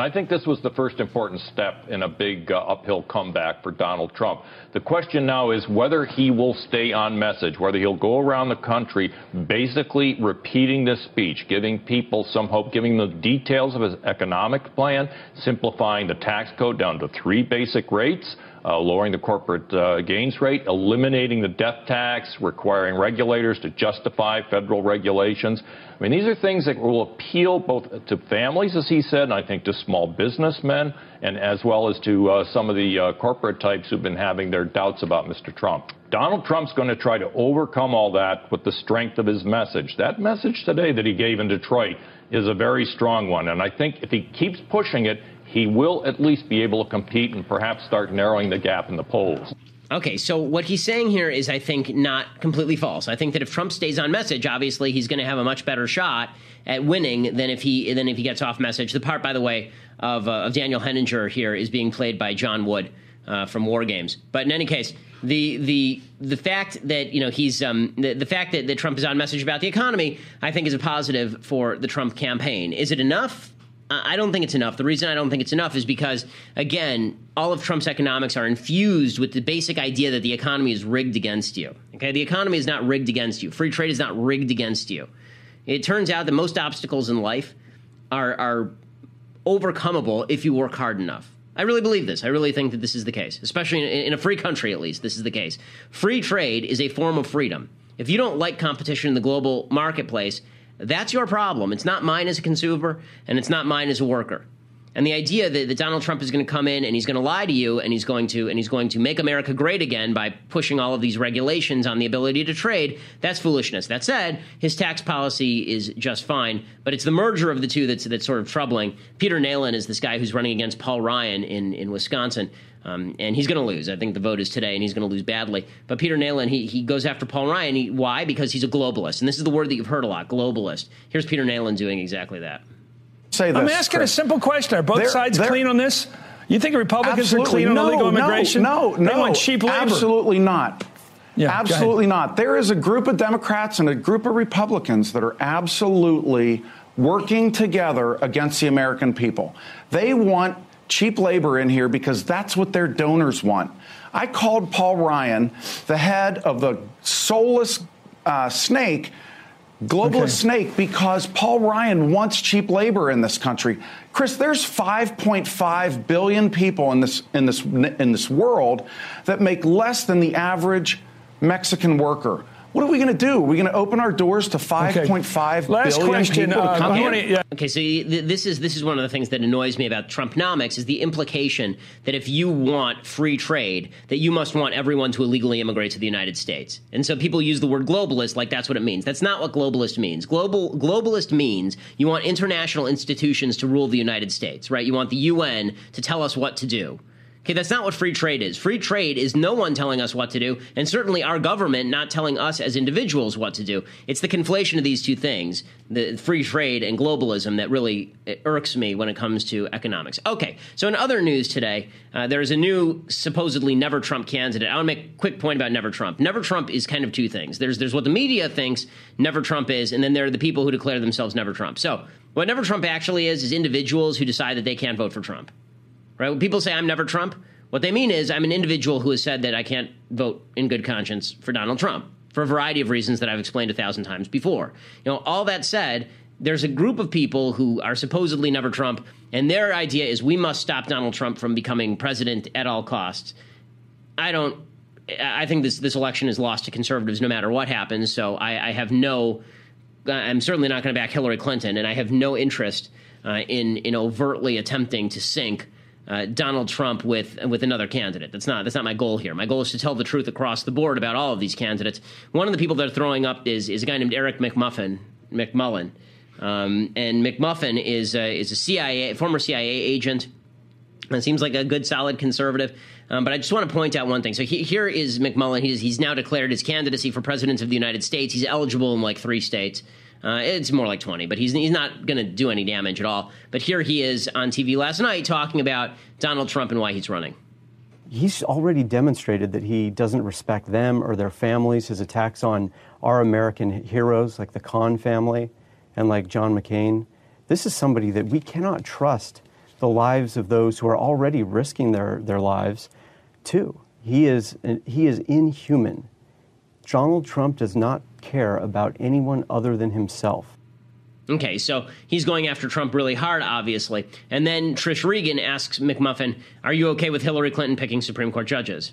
I think this was the first important step in a big uh, uphill comeback for Donald Trump. The question now is whether he will stay on message, whether he'll go around the country basically repeating this speech, giving people some hope, giving them the details of his economic plan, simplifying the tax code down to three basic rates uh, lowering the corporate uh, gains rate, eliminating the death tax, requiring regulators to justify federal regulations. I mean, these are things that will appeal both to families, as he said, and I think to small businessmen, and as well as to uh, some of the uh, corporate types who've been having their doubts about Mr. Trump. Donald Trump's going to try to overcome all that with the strength of his message. That message today that he gave in Detroit is a very strong one, and I think if he keeps pushing it, he will at least be able to compete and perhaps start narrowing the gap in the polls. Okay, so what he's saying here is, I think, not completely false. I think that if Trump stays on message, obviously he's going to have a much better shot at winning than if he than if he gets off message. The part, by the way, of, uh, of Daniel Henninger here is being played by John Wood uh, from War Games. But in any case, the the the fact that you know he's um, the, the fact that, that Trump is on message about the economy, I think, is a positive for the Trump campaign. Is it enough? I don't think it's enough. The reason I don't think it's enough is because, again, all of Trump's economics are infused with the basic idea that the economy is rigged against you. Okay, the economy is not rigged against you. Free trade is not rigged against you. It turns out that most obstacles in life are are overcomable if you work hard enough. I really believe this. I really think that this is the case, especially in, in a free country. At least this is the case. Free trade is a form of freedom. If you don't like competition in the global marketplace, that's your problem. It's not mine as a consumer, and it's not mine as a worker. And the idea that, that Donald Trump is going to come in and he's going to lie to you and he's going to and he's going to make America great again by pushing all of these regulations on the ability to trade, that's foolishness. That said, his tax policy is just fine, but it's the merger of the two that's that's sort of troubling. Peter Nehlen is this guy who's running against Paul Ryan in, in Wisconsin. Um, and he's going to lose. I think the vote is today, and he's going to lose badly. But Peter Nehlen, he, he goes after Paul Ryan. He, why? Because he's a globalist. And this is the word that you've heard a lot globalist. Here's Peter Nehlen doing exactly that. Say this, I'm asking Chris. a simple question. Are both They're- sides they're- clean on this? You think Republicans Absolutely. are clean on no, illegal immigration? No, no, They want cheap labor. Absolutely not. Yeah, absolutely not. There is a group of Democrats and a group of Republicans that are absolutely working together against the American people. They want cheap labor in here because that's what their donors want. I called Paul Ryan, the head of the soulless uh, snake, globalist Okay. snake, because Paul Ryan wants cheap labor in this country. Chris, there's 5.5 billion people in this in this in this world that make less than the average Mexican worker. What are we going to do? Are we going to open our doors to 5.5 Last billion question, people to uh, come here? wanna- yeah. Okay, so th- this is this is one of the things that annoys me about Trumponomics is the implication that if you want free trade, that you must want everyone to illegally immigrate to the United States. And so people use the word globalist like that's what it means. That's not what globalist means. Global globalist means you want international institutions to rule the United States, right? You want the UN to tell us what to do. Okay, that's not what free trade is. Free trade is no one telling us what to do, and certainly our government not telling us as individuals what to do. It's the conflation of these two things, the free trade and globalism, that really irks me when it comes to economics. Okay, so in other news today, uh, there is a new supposedly never Trump candidate. I want to make a quick point about never Trump. Never Trump is kind of two things. There's there's what the media thinks never Trump is, and then there are the people who declare themselves never Trump. So what never Trump actually is is individuals who decide that they can't vote for Trump right? When people say I'm never Trump, what they mean is I'm an individual who has said that I can't vote in good conscience for Donald Trump for a variety of reasons that I've explained a thousand times before. You know, all that said, there's a group of people who are supposedly never Trump, and their idea is we must stop Donald Trump from becoming president at all costs. I don't. I think this this election is lost to conservatives no matter what happens. So I, I have no. I'm certainly not going to back Hillary Clinton, and I have no interest uh, in in overtly attempting to sink uh, Donald Trump with with another candidate. That's not that's not my goal here. My goal is to tell the truth across the board about all of these candidates. One of the people that are throwing up is is a guy named Eric McMuffin McMullin, um, and McMuffin is uh, is a CIA former CIA agent It seems like a good, solid conservative. Um, but I just want to point out one thing. So he, here is McMullin. He's, he's now declared his candidacy for president of the United States. He's eligible in like three states. Uh, it's more like 20, but he's, he's not going to do any damage at all. But here he is on TV last night talking about Donald Trump and why he's running. He's already demonstrated that he doesn't respect them or their families. His attacks on our American heroes, like the Khan family and like John McCain. This is somebody that we cannot trust the lives of those who are already risking their, their lives too. He is, he is inhuman. Donald Trump does not care about anyone other than himself. Okay, so he's going after Trump really hard, obviously. And then Trish Regan asks McMuffin, Are you okay with Hillary Clinton picking Supreme Court judges?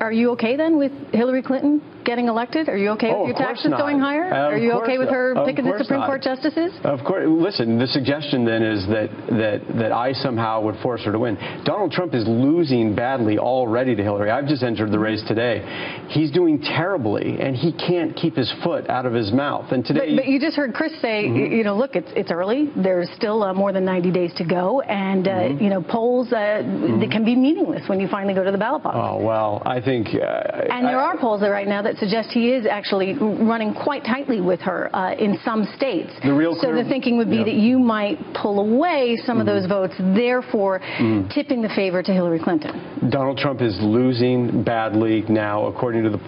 Are you okay then with Hillary Clinton getting elected? Are you okay oh, with your taxes not. going higher? Uh, Are you okay with her picking the Supreme not. Court justices? Of course. Listen, the suggestion then is that, that, that I somehow would force her to win. Donald Trump is losing badly already to Hillary. I've just entered the race today. He's doing terribly, and he can't keep his foot out of his mouth. And today. But, but you just heard Chris say, Mhm. you know, look, it's, it's early. There's still uh, more than 90 days to go. And, uh, Mhm. you know, polls, uh, they can be meaningless when you finally go to the ballot box. Oh, well, I think. Uh, And there are polls right now that suggest he is actually running quite tightly with her uh, in some states. The real so the thinking would be yeah. that you might pull away some of those votes, therefore Mhm. tipping the favor to Hillary Clinton. Donald Trump is losing badly now, according to the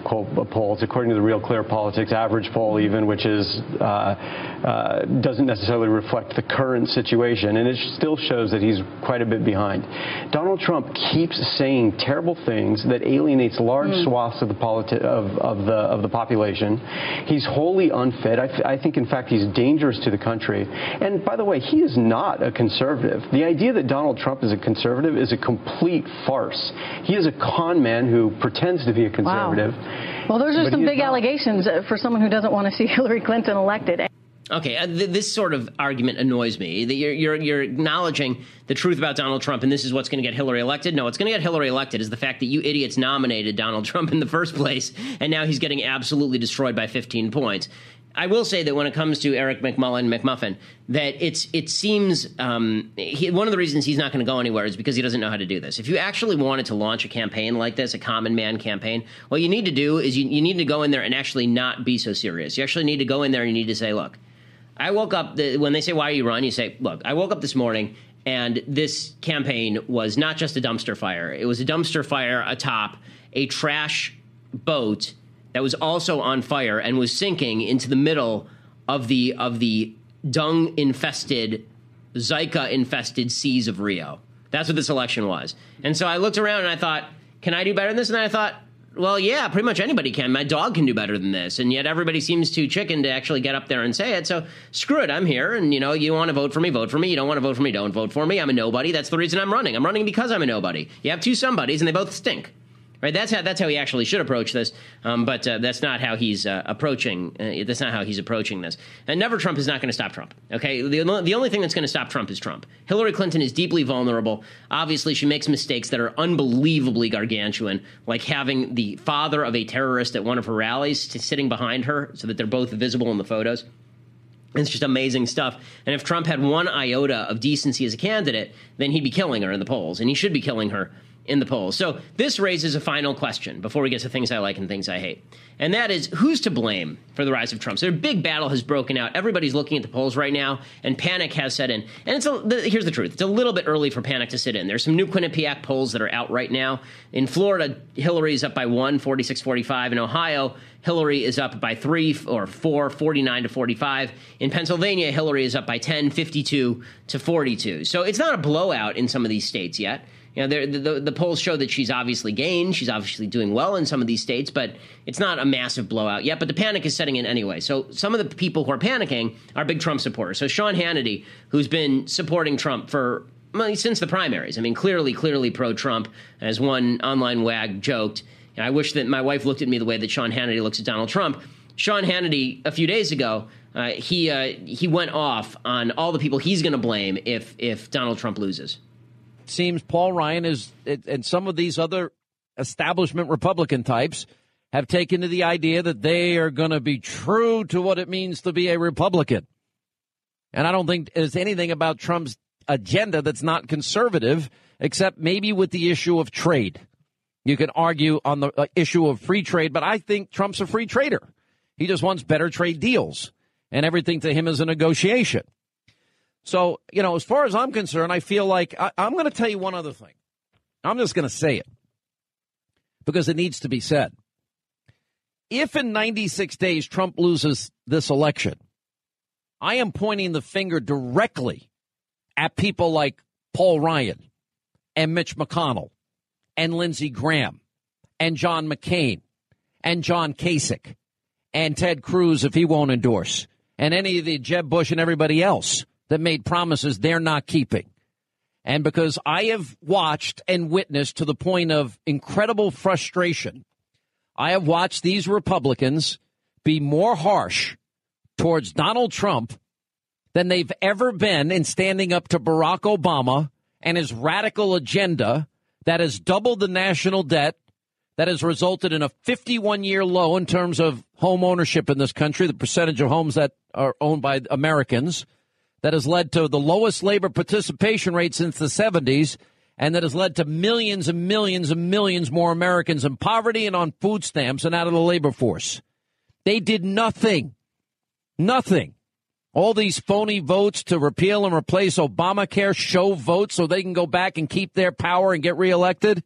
polls, according to the Real Clear Politics average poll, even, which is uh, uh, doesn't necessarily reflect the current situation, and it still shows that he's quite a bit behind. Donald Trump keeps saying terrible things that alienates large Mm. swaths of the politi- of, of the of the population. He's wholly unfit. I, I think, in fact, he's dangerous to the country. And by the way, he is not a conservative. The idea that Donald Trump is a conservative is a complete farce. He is a con man who pretends to be a conservative. Wow. Well, those are some big allegations uh, for someone who doesn't want to see Hillary Clinton elected. Okay, uh, th- this sort of argument annoys me. That you're, you're, you're acknowledging the truth about Donald Trump, and this is what's going to get Hillary elected. No, what's going to get Hillary elected is the fact that you idiots nominated Donald Trump in the first place, and now he's getting absolutely destroyed by 15 points. I will say that when it comes to Eric McMullin McMuffin, that it's it seems um, he, one of the reasons he's not going to go anywhere is because he doesn't know how to do this. If you actually wanted to launch a campaign like this, a common man campaign, what you need to do is you, you need to go in there and actually not be so serious. You actually need to go in there and you need to say, look, I woke up the, when they say why you run, you say, look, I woke up this morning and this campaign was not just a dumpster fire. It was a dumpster fire atop a trash boat that was also on fire and was sinking into the middle of the of the dung infested Zika infested seas of Rio. That's what this election was. And so I looked around and I thought, can I do better than this? And I thought, well, yeah, pretty much anybody can. My dog can do better than this. And yet everybody seems too chicken to actually get up there and say it. So screw it. I'm here. And, you know, you want to vote for me, vote for me. You don't want to vote for me, don't vote for me. I'm a nobody. That's the reason I'm running. I'm running because I'm a nobody. You have two somebodies and they both stink. Right, that's how that's how he actually should approach this, um, but uh, that's not how he's uh, approaching. Uh, that's not how he's approaching this. And never Trump is not going to stop Trump. Okay, the, the only thing that's going to stop Trump is Trump. Hillary Clinton is deeply vulnerable. Obviously, she makes mistakes that are unbelievably gargantuan, like having the father of a terrorist at one of her rallies sitting behind her, so that they're both visible in the photos. It's just amazing stuff. And if Trump had one iota of decency as a candidate, then he'd be killing her in the polls, and he should be killing her in the polls. So this raises a final question before we get to things I like and things I hate. And that is who's to blame for the rise of Trump? So a big battle has broken out. Everybody's looking at the polls right now, and panic has set in. And it's a, the, here's the truth: it's a little bit early for panic to sit in. There's some new Quinnipiac polls that are out right now. In Florida, Hillary is up by one, 46-45. In Ohio, Hillary is up by three or four, 49 to 45. In Pennsylvania, Hillary is up by 10, 52 to 42. So it's not a blowout in some of these states yet. You know, the, the, the polls show that she's obviously gained. She's obviously doing well in some of these states, but it's not a massive blowout yet. But the panic is setting in anyway. So some of the people who are panicking are big Trump supporters. So Sean Hannity, who's been supporting Trump for well, since the primaries. I mean, clearly, clearly pro-Trump. As one online wag joked, I wish that my wife looked at me the way that Sean Hannity looks at Donald Trump. Sean Hannity, a few days ago, uh, he uh, he went off on all the people he's going to blame if if Donald Trump loses seems Paul Ryan is and some of these other establishment Republican types have taken to the idea that they are going to be true to what it means to be a Republican. And I don't think there's anything about Trump's agenda that's not conservative. except maybe with the issue of trade. You can argue on the uh, issue of free trade, but I think Trump's a free trader. He just wants better trade deals, and everything to him is a negotiation. So, you know, as far as I'm concerned, I feel like I, I'm going to tell you one other thing. I'm just going to say it because it needs to be said. If in 96 days Trump loses this election, I am pointing the finger directly at people like Paul Ryan and Mitch McConnell and Lindsey Graham and John McCain and John Kasich and Ted Cruz if he won't endorse and any of the Jeb Bush and everybody else that made promises they're not keeping. And because I have watched and witnessed to the point of incredible frustration, I have watched these Republicans be more harsh towards Donald Trump than they've ever been in standing up to Barack Obama and his radical agenda that has doubled the national debt, that has resulted in a 51 year low in terms of home ownership in this country, the percentage of homes that are owned by Americans, that has led to the lowest labor participation rate since the 70s, and that has led to millions and millions and millions more Americans in poverty and on food stamps and out of the labor force. They did nothing. Nothing. All these phony votes to repeal and replace Obamacare show votes so they can go back and keep their power and get reelected.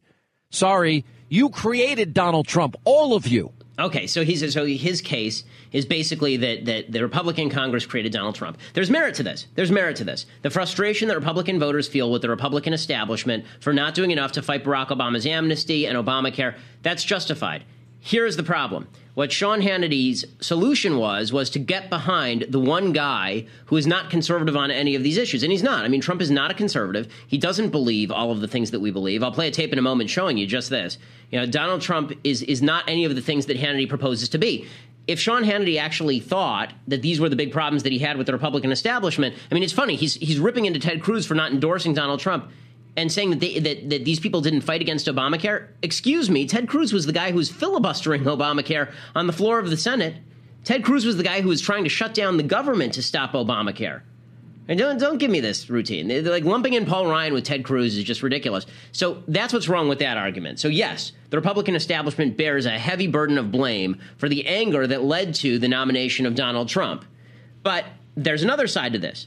Sorry, you created Donald Trump, all of you. Okay, so he's so his case is basically that that the Republican Congress created Donald Trump. There's merit to this. There's merit to this. The frustration that Republican voters feel with the Republican establishment for not doing enough to fight Barack Obama's amnesty and Obamacare, that's justified. Here's the problem. What Sean Hannity's solution was was to get behind the one guy who is not conservative on any of these issues, and he's not. I mean, Trump is not a conservative. He doesn't believe all of the things that we believe. I'll play a tape in a moment showing you just this. You know, Donald Trump is is not any of the things that Hannity proposes to be. If Sean Hannity actually thought that these were the big problems that he had with the Republican establishment, I mean, it's funny. He's he's ripping into Ted Cruz for not endorsing Donald Trump and saying that, they, that that these people didn't fight against Obamacare. Excuse me, Ted Cruz was the guy who was filibustering Obamacare on the floor of the Senate. Ted Cruz was the guy who was trying to shut down the government to stop Obamacare. And don't don't give me this routine. They're like lumping in Paul Ryan with Ted Cruz is just ridiculous. So that's what's wrong with that argument. So yes, the Republican establishment bears a heavy burden of blame for the anger that led to the nomination of Donald Trump. But there's another side to this.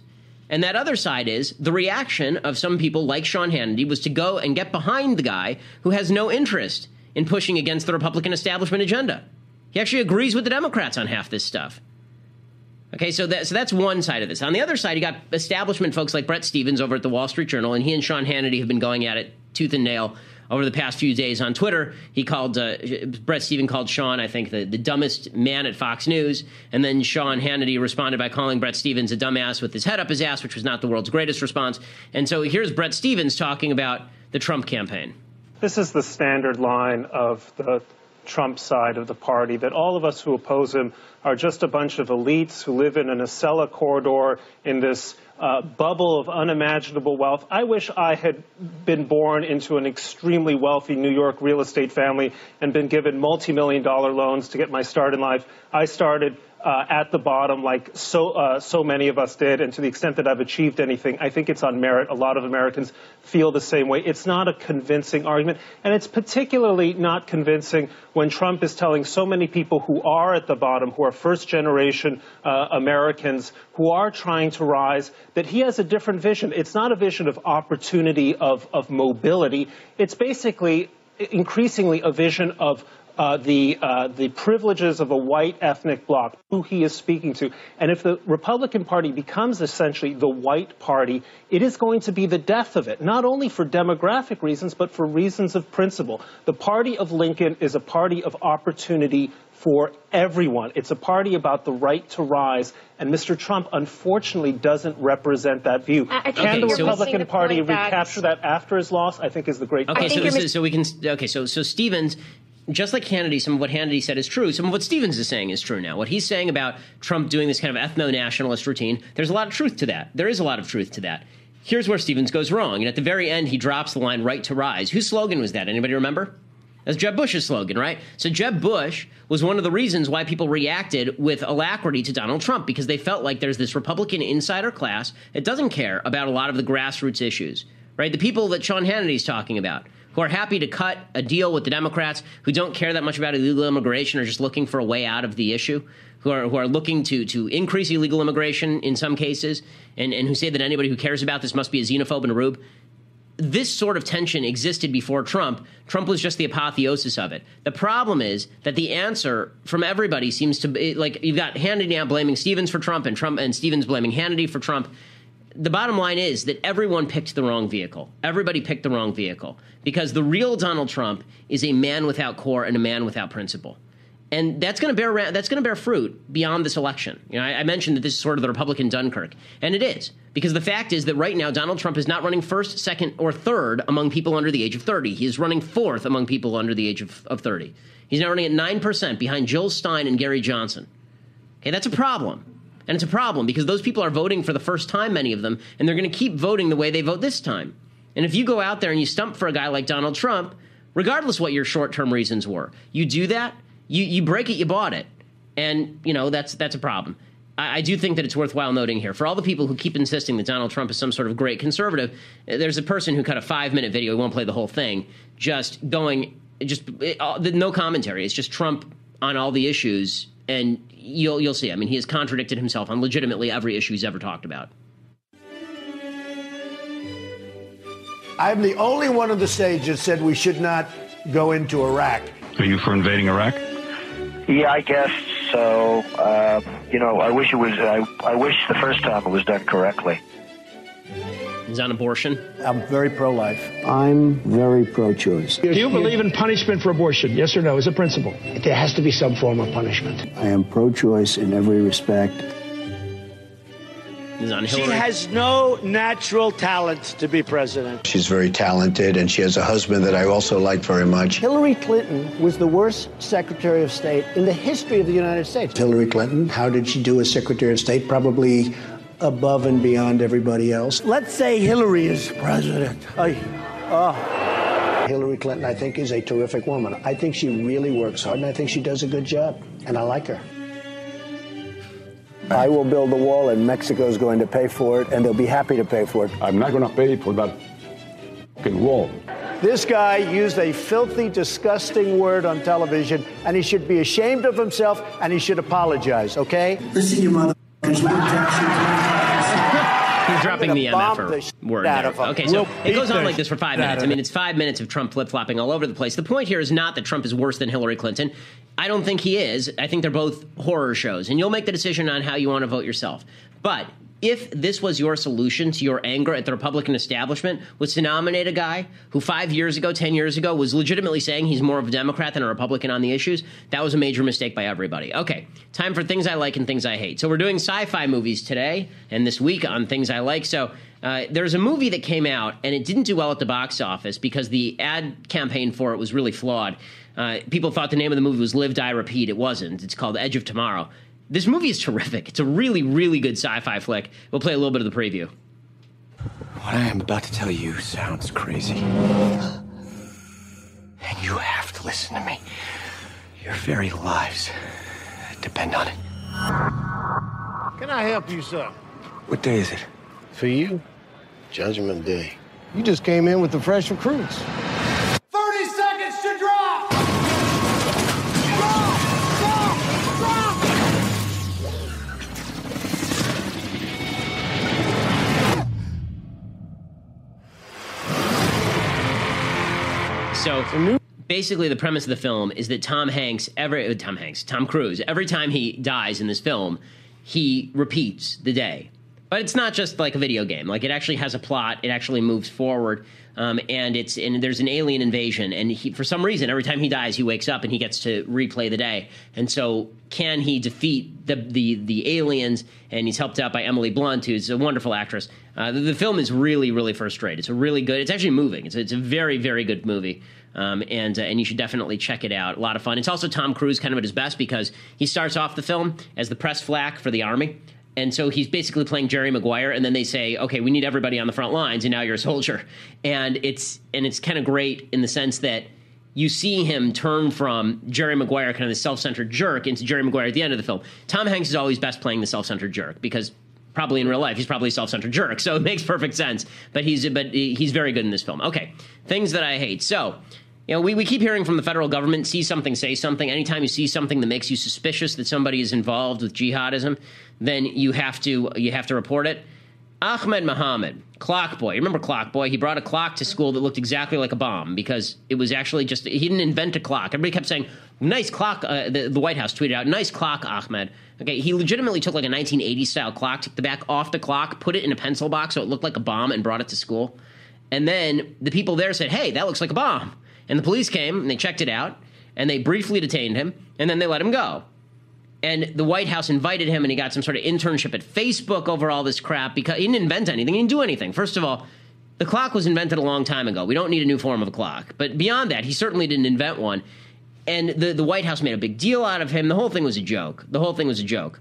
And that other side is the reaction of some people like Sean Hannity was to go and get behind the guy who has no interest in pushing against the Republican establishment agenda. He actually agrees with the Democrats on half this stuff. Okay, so, that, so that's one side of this. On the other side, you got establishment folks like Bret Stephens over at the Wall Street Journal, and he and Sean Hannity have been going at it tooth and nail over the past few days on Twitter. He called uh, Bret Stephens called Sean, I think, the, the dumbest man at Fox News, and then Sean Hannity responded by calling Bret Stephens a dumbass with his head up his ass, which was not the world's greatest response. And so here's Bret Stephens talking about the Trump campaign. This is the standard line of the Trump side of the party that all of us who oppose him are just a bunch of elites who live in an Acela corridor in this uh, bubble of unimaginable wealth. I wish I had been born into an extremely wealthy New York real estate family and been given multi-million dollar loans to get my start in life. I started uh, at the bottom, like so uh, so many of us did, and to the extent that I've achieved anything, I think it's on merit. A lot of Americans feel the same way. It's not a convincing argument, and it's particularly not convincing when Trump is telling so many people who are at the bottom, who are first generation uh, Americans, who are trying to rise, that he has a different vision. It's not a vision of opportunity, of, of mobility. It's basically increasingly a vision of uh, the uh, the privileges of a white ethnic bloc, who he is speaking to. And if the Republican Party becomes essentially the white party, it is going to be the death of it, not only for demographic reasons, but for reasons of principle. The party of Lincoln is a party of opportunity for everyone. It's a party about the right to rise, and Mr. Trump unfortunately doesn't represent that view. I, I can okay, the so Republican Party that... recapture that after his loss? I think is the great. Okay, question. so, so we can. Okay, so so Stephens just like Hannity, some of what Hannity said is true. Some of what Stephens is saying is true now. What he's saying about Trump doing this kind of ethno nationalist routine, there's a lot of truth to that. There is a lot of truth to that. Here's where Stephens goes wrong. And at the very end, he drops the line right to rise. Whose slogan was that? Anybody remember? That's Jeb Bush's slogan, right? So Jeb Bush was one of the reasons why people reacted with alacrity to Donald Trump because they felt like there's this Republican insider class that doesn't care about a lot of the grassroots issues right? The people that Sean Hannity's talking about, who are happy to cut a deal with the Democrats, who don't care that much about illegal immigration, are just looking for a way out of the issue, who are who are looking to to increase illegal immigration in some cases, and, and who say that anybody who cares about this must be a xenophobe and a rube. This sort of tension existed before Trump. Trump was just the apotheosis of it. The problem is that the answer from everybody seems to be like you've got Hannity now blaming Stephens for Trump and Trump and Stephens blaming Hannity for Trump the bottom line is that everyone picked the wrong vehicle. Everybody picked the wrong vehicle because the real Donald Trump is a man without core and a man without principle. And that's going to bear that's going to bear fruit beyond this election. You know, I, I mentioned that this is sort of the Republican Dunkirk, and it is because the fact is that right now Donald Trump is not running first, second, or third among people under the age of 30. He is running fourth among people under the age of, of 30. He's now running at nine percent behind Jill Stein and Gary Johnson. Okay, that's a problem. And it's a problem because those people are voting for the first time, many of them, and they're going to keep voting the way they vote this time. And if you go out there and you stump for a guy like Donald Trump, regardless what your short term reasons were, you do that, you, you break it, you bought it. And, you know, that's, that's a problem. I, do think that it's worthwhile noting here for all the people who keep insisting that Donald Trump is some sort of great conservative, there's a person who cut a five minute video, he won't play the whole thing, just going, just it, uh, no commentary. It's just Trump on all the issues and you'll you'll see. I mean, he has contradicted himself on legitimately every issue he's ever talked about. I'm the only one on the stage that said we should not go into Iraq. Are you for invading Iraq? Yeah, I guess so. Uh, you know, I wish it was. I, I wish the first time it was done correctly. Is on abortion. I'm very pro-life. I'm very pro-choice. Do you believe in punishment for abortion? Yes or no, as a principle? There has to be some form of punishment. I am pro-choice in every respect. Is on She has no natural talent to be president. She's very talented, and she has a husband that I also like very much. Hillary Clinton was the worst Secretary of State in the history of the United States. Hillary Clinton, how did she do as Secretary of State? Probably above and beyond everybody else. Let's say Hillary is president. I, oh. Ah. Hillary Clinton, I think, is a terrific woman. I think she really works hard, and I think she does a good job, and I like her. I will build the wall, and Mexico is going to pay for it, and they'll be happy to pay for it. I'm not going to pay for that fucking wall. This guy used a filthy, disgusting word on television, and he should be ashamed of himself, and he should apologize, okay? Listen, you mother. He's dropping the bomb MF the word out there. of. Okay, so We'll it goes on like this for five minutes. I mean, it's five minutes of Trump flip flopping all over the place. The point here is not that Trump is worse than Hillary Clinton. I don't think he is. I think they're both horror shows, and you'll make the decision on how you want to vote yourself. But if this was your solution to your anger at the Republican establishment, was to nominate a guy who five years ago, ten years ago, was legitimately saying he's more of a Democrat than a Republican on the issues, that was a major mistake by everybody. Okay, time for things I like and things I hate. So we're doing sci-fi movies today and this week on things I like. So uh, there's a movie that came out and it didn't do well at the box office because the ad campaign for it was really flawed. Uh, people thought the name of the movie was Live, Die, Repeat. It wasn't. It's called Edge of Tomorrow. This movie is terrific. It's a really, really good sci-fi flick. We'll play a little bit of the preview. What I am about to tell you sounds crazy. And you have to listen to me. Your very lives depend on it. Can I help you, sir? What day is it? For you, Judgment Day. You just came in with the fresh recruits. So basically, the premise of the film is that Tom Hanks, every uh, Tom Hanks, Tom Cruise, every time he dies in this film, he repeats the day. But it's not just like a video game. Like it actually has a plot. It actually moves forward, um, and it's and there's an alien invasion. And he, for some reason, every time he dies, he wakes up and he gets to replay the day. And so, can he defeat the the the aliens? And he's helped out by Emily Blunt, who's a wonderful actress. Uh, the, the film is really really first rate. It's a really good. It's actually moving. It's it's a very very good movie. Um, and uh, and you should definitely check it out. A lot of fun. It's also Tom Cruise kind of at his best because he starts off the film as the press flack for the army. And so he's basically playing Jerry Maguire, and then they say, "Okay, we need everybody on the front lines, and now you're a soldier." And it's and it's kind of great in the sense that you see him turn from Jerry Maguire, kind of the self-centered jerk, into Jerry Maguire at the end of the film. Tom Hanks is always best playing the self-centered jerk because probably in real life. He's probably a self-centered jerk, so it makes perfect sense. But he's but he's very good in this film. Okay, things that I hate. So. You know, we, we keep hearing from the federal government, see something, say something. Anytime you see something that makes you suspicious that somebody is involved with jihadism, then you have to you have to report it. Ahmed Mohammed, clock boy. You Remember clock boy? He brought a clock to school that looked exactly like a bomb because it was actually just he didn't invent a clock. Everybody kept saying, "Nice clock." Uh, the, the White House tweeted out, "Nice clock, Ahmed." Okay, he legitimately took like a 1980s style clock, took the back off the clock, put it in a pencil box so it looked like a bomb, and brought it to school. And then the people there said, "Hey, that looks like a bomb." And the police came and they checked it out and they briefly detained him and then they let him go. And the White House invited him and he got some sort of internship at Facebook over all this crap because he didn't invent anything. He didn't do anything. First of all, the clock was invented a long time ago. We don't need a new form of a clock. But beyond that, he certainly didn't invent one. And the, the White House made a big deal out of him. The whole thing was a joke. The whole thing was a joke.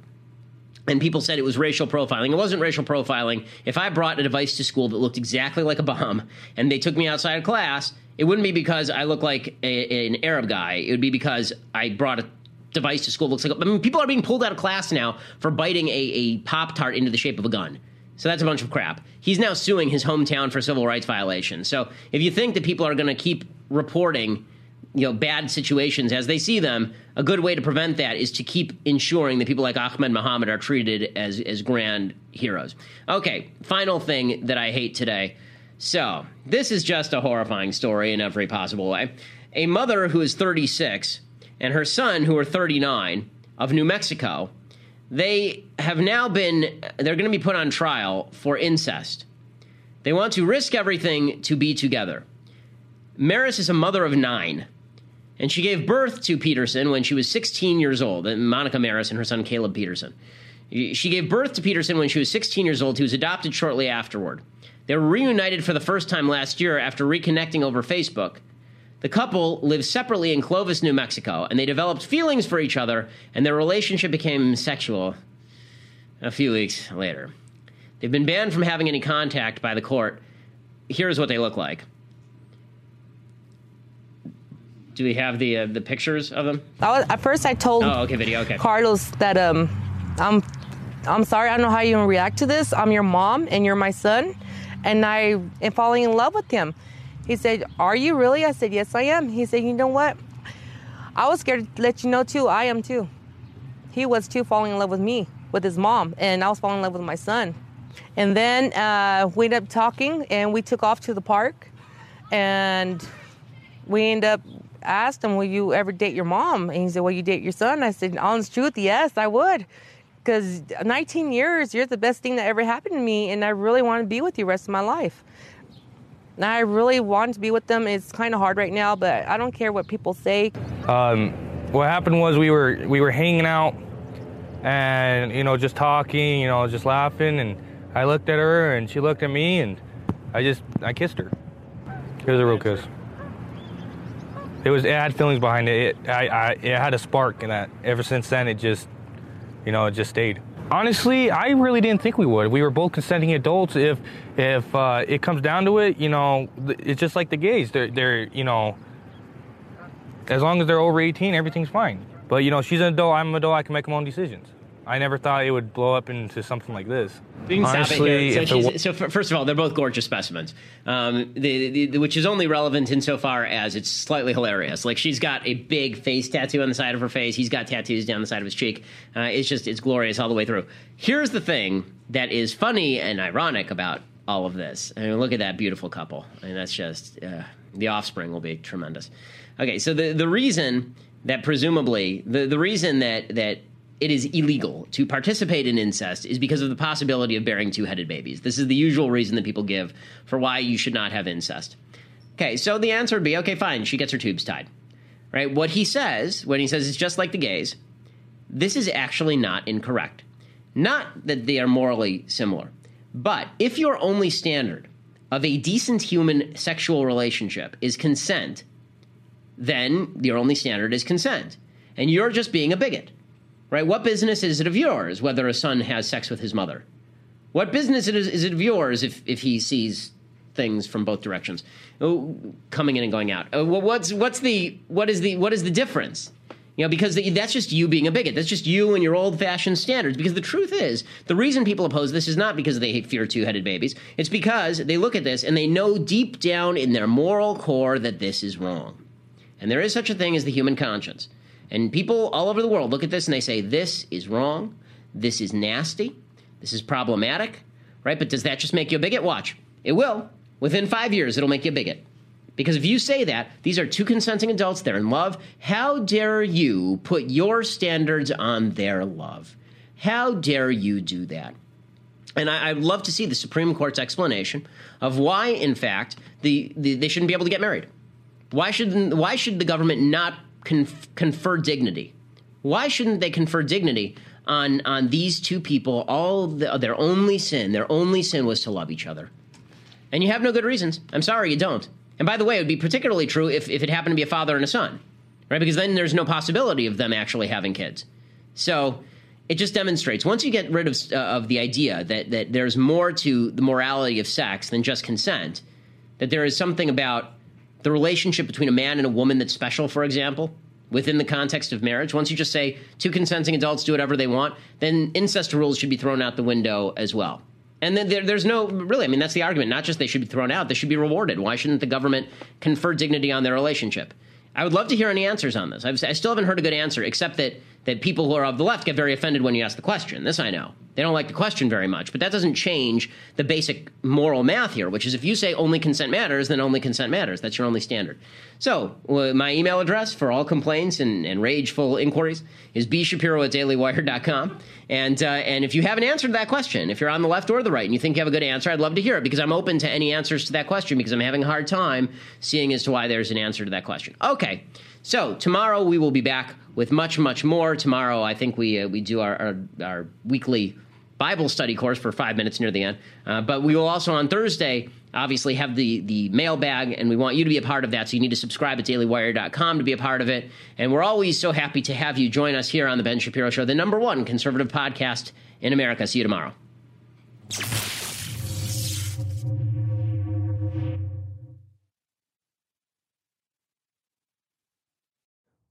And people said it was racial profiling. It wasn't racial profiling. If I brought a device to school that looked exactly like a bomb and they took me outside of class, it wouldn't be because I look like a, an Arab guy. It would be because I brought a device to school looks like. I mean, people are being pulled out of class now for biting a, a pop tart into the shape of a gun. So that's a bunch of crap. He's now suing his hometown for civil rights violations. So if you think that people are going to keep reporting, you know, bad situations as they see them, a good way to prevent that is to keep ensuring that people like Ahmed Mohammed are treated as as grand heroes. Okay, final thing that I hate today. So, this is just a horrifying story in every possible way. A mother who is 36 and her son who are 39 of New Mexico, they have now been they're going to be put on trial for incest. They want to risk everything to be together. Mares is a mother of 9 and she gave birth to Peterson when she was 16 years old, Monica Mares and her son Caleb Peterson. She gave birth to Peterson when she was 16 years old, He was adopted shortly afterward. They were reunited for the first time last year after reconnecting over Facebook. The couple lived separately in Clovis, New Mexico, and they developed feelings for each other, and their relationship became sexual a few weeks later. They've been banned from having any contact by the court. Here's what they look like. Do we have the uh, the pictures of them? I was, at first, I told Oh, okay, video. Okay. Carlos that um, I'm I'm sorry. I don't know how you react to this. I'm your mom and you're my son, and I am falling in love with him. He said, "Are you really?" I said, "Yes, I am." He said, "You know what? I was scared to let you know too. I am too. He was too falling in love with me, with his mom, and I was falling in love with my son. And then uh, we ended up talking, and we took off to the park, and we ended up asked him, "Will you ever date your mom?" And he said, "Will you date your son?" I said, "Honest truth, yes, I would." Because 19 years, you're the best thing that ever happened to me, and I really want to be with you the rest of my life. And I really want to be with them. It's kind of hard right now, but I don't care what people say. Um, what happened was we were we were hanging out, and you know just talking, you know just laughing, and I looked at her and she looked at me, and I just I kissed her. It was a real kiss. It was it had feelings behind it. It I, I it had a spark in that. Ever since then, it just you know it just stayed. Honestly, I really didn't think we would. We were both consenting adults. If if uh, it comes down to it, you know, it's just like the gays. They're they're you know, as long as they're over 18, everything's fine. But you know, she's an adult. I'm an adult. I can make my own decisions. I never thought it would blow up into something like this. We can stop it Honestly, So, it so first of all, they're both gorgeous specimens, um, the, the, the- which is only relevant insofar as it's slightly hilarious. Like she's got a big face tattoo on the side of her face. He's got tattoos down the side of his cheek. Uh, it's just it's glorious all the way through. Here's the thing that is funny and ironic about all of this. I mean, look at that beautiful couple. I mean, that's just uh, the offspring will be tremendous. Okay, so the the reason that presumably the the reason that that it is illegal to participate in incest is because of the possibility of bearing two-headed babies. This is the usual reason that people give for why you should not have incest. Okay, so the answer would be okay, fine, she gets her tubes tied. Right? What he says when he says it's just like the gays, this is actually not incorrect. Not that they are morally similar, but if your only standard of a decent human sexual relationship is consent, then your only standard is consent. And you're just being a bigot. Right? What business is it of yours whether a son has sex with his mother? What business is, it of yours if, if he sees things from both directions, oh, coming in and going out? Uh, what's what's the what is the what is the difference? You know, because that's just you being a bigot. That's just you and your old fashioned standards. Because the truth is, the reason people oppose this is not because they fear two headed babies. It's because they look at this and they know deep down in their moral core that this is wrong. And there is such a thing as the human conscience. And people all over the world look at this and they say, this is wrong. This is nasty. This is problematic. Right? But does that just make you a bigot? Watch. It will. Within five years, it'll make you a bigot. Because if you say that, these are two consenting adults, they're in love, how dare you put your standards on their love? How dare you do that? And I, would love to see the Supreme Court's explanation of why, in fact, the, the, they shouldn't be able to get married. Why should, why should the government not conf- confer dignity? Why shouldn't they confer dignity on, on these two people? All the, their only sin, their only sin was to love each other. And you have no good reasons. I'm sorry, you don't. And by the way, it would be particularly true if, if it happened to be a father and a son, right? Because then there's no possibility of them actually having kids. So it just demonstrates once you get rid of, uh, of the idea that, that there's more to the morality of sex than just consent, that there is something about the relationship between a man and a woman that's special, for example, within the context of marriage. Once you just say two consenting adults do whatever they want, then incest rules should be thrown out the window as well. And then there, there's no really. I mean, that's the argument. Not just they should be thrown out; they should be rewarded. Why shouldn't the government confer dignity on their relationship? I would love to hear any answers on this. I've, I still haven't heard a good answer, except that that people who are of the left get very offended when you ask the question. This I know. They don't like the question very much, but that doesn't change the basic moral math here, which is if you say only consent matters, then only consent matters. That's your only standard. So, uh, my email address for all complaints and, and rageful inquiries is bshapiro at dailywire.com. And, uh, and if you have an answer to that question, if you're on the left or the right and you think you have a good answer, I'd love to hear it because I'm open to any answers to that question because I'm having a hard time seeing as to why there's an answer to that question. Okay, so tomorrow we will be back with much, much more. Tomorrow, I think we, uh, we do our, our, our weekly Bible study course for five minutes near the end. Uh, but we will also on Thursday obviously have the the mailbag, and we want you to be a part of that. So you need to subscribe at dailywire.com to be a part of it. And we're always so happy to have you join us here on the Ben Shapiro Show, the number one conservative podcast in America. See you tomorrow.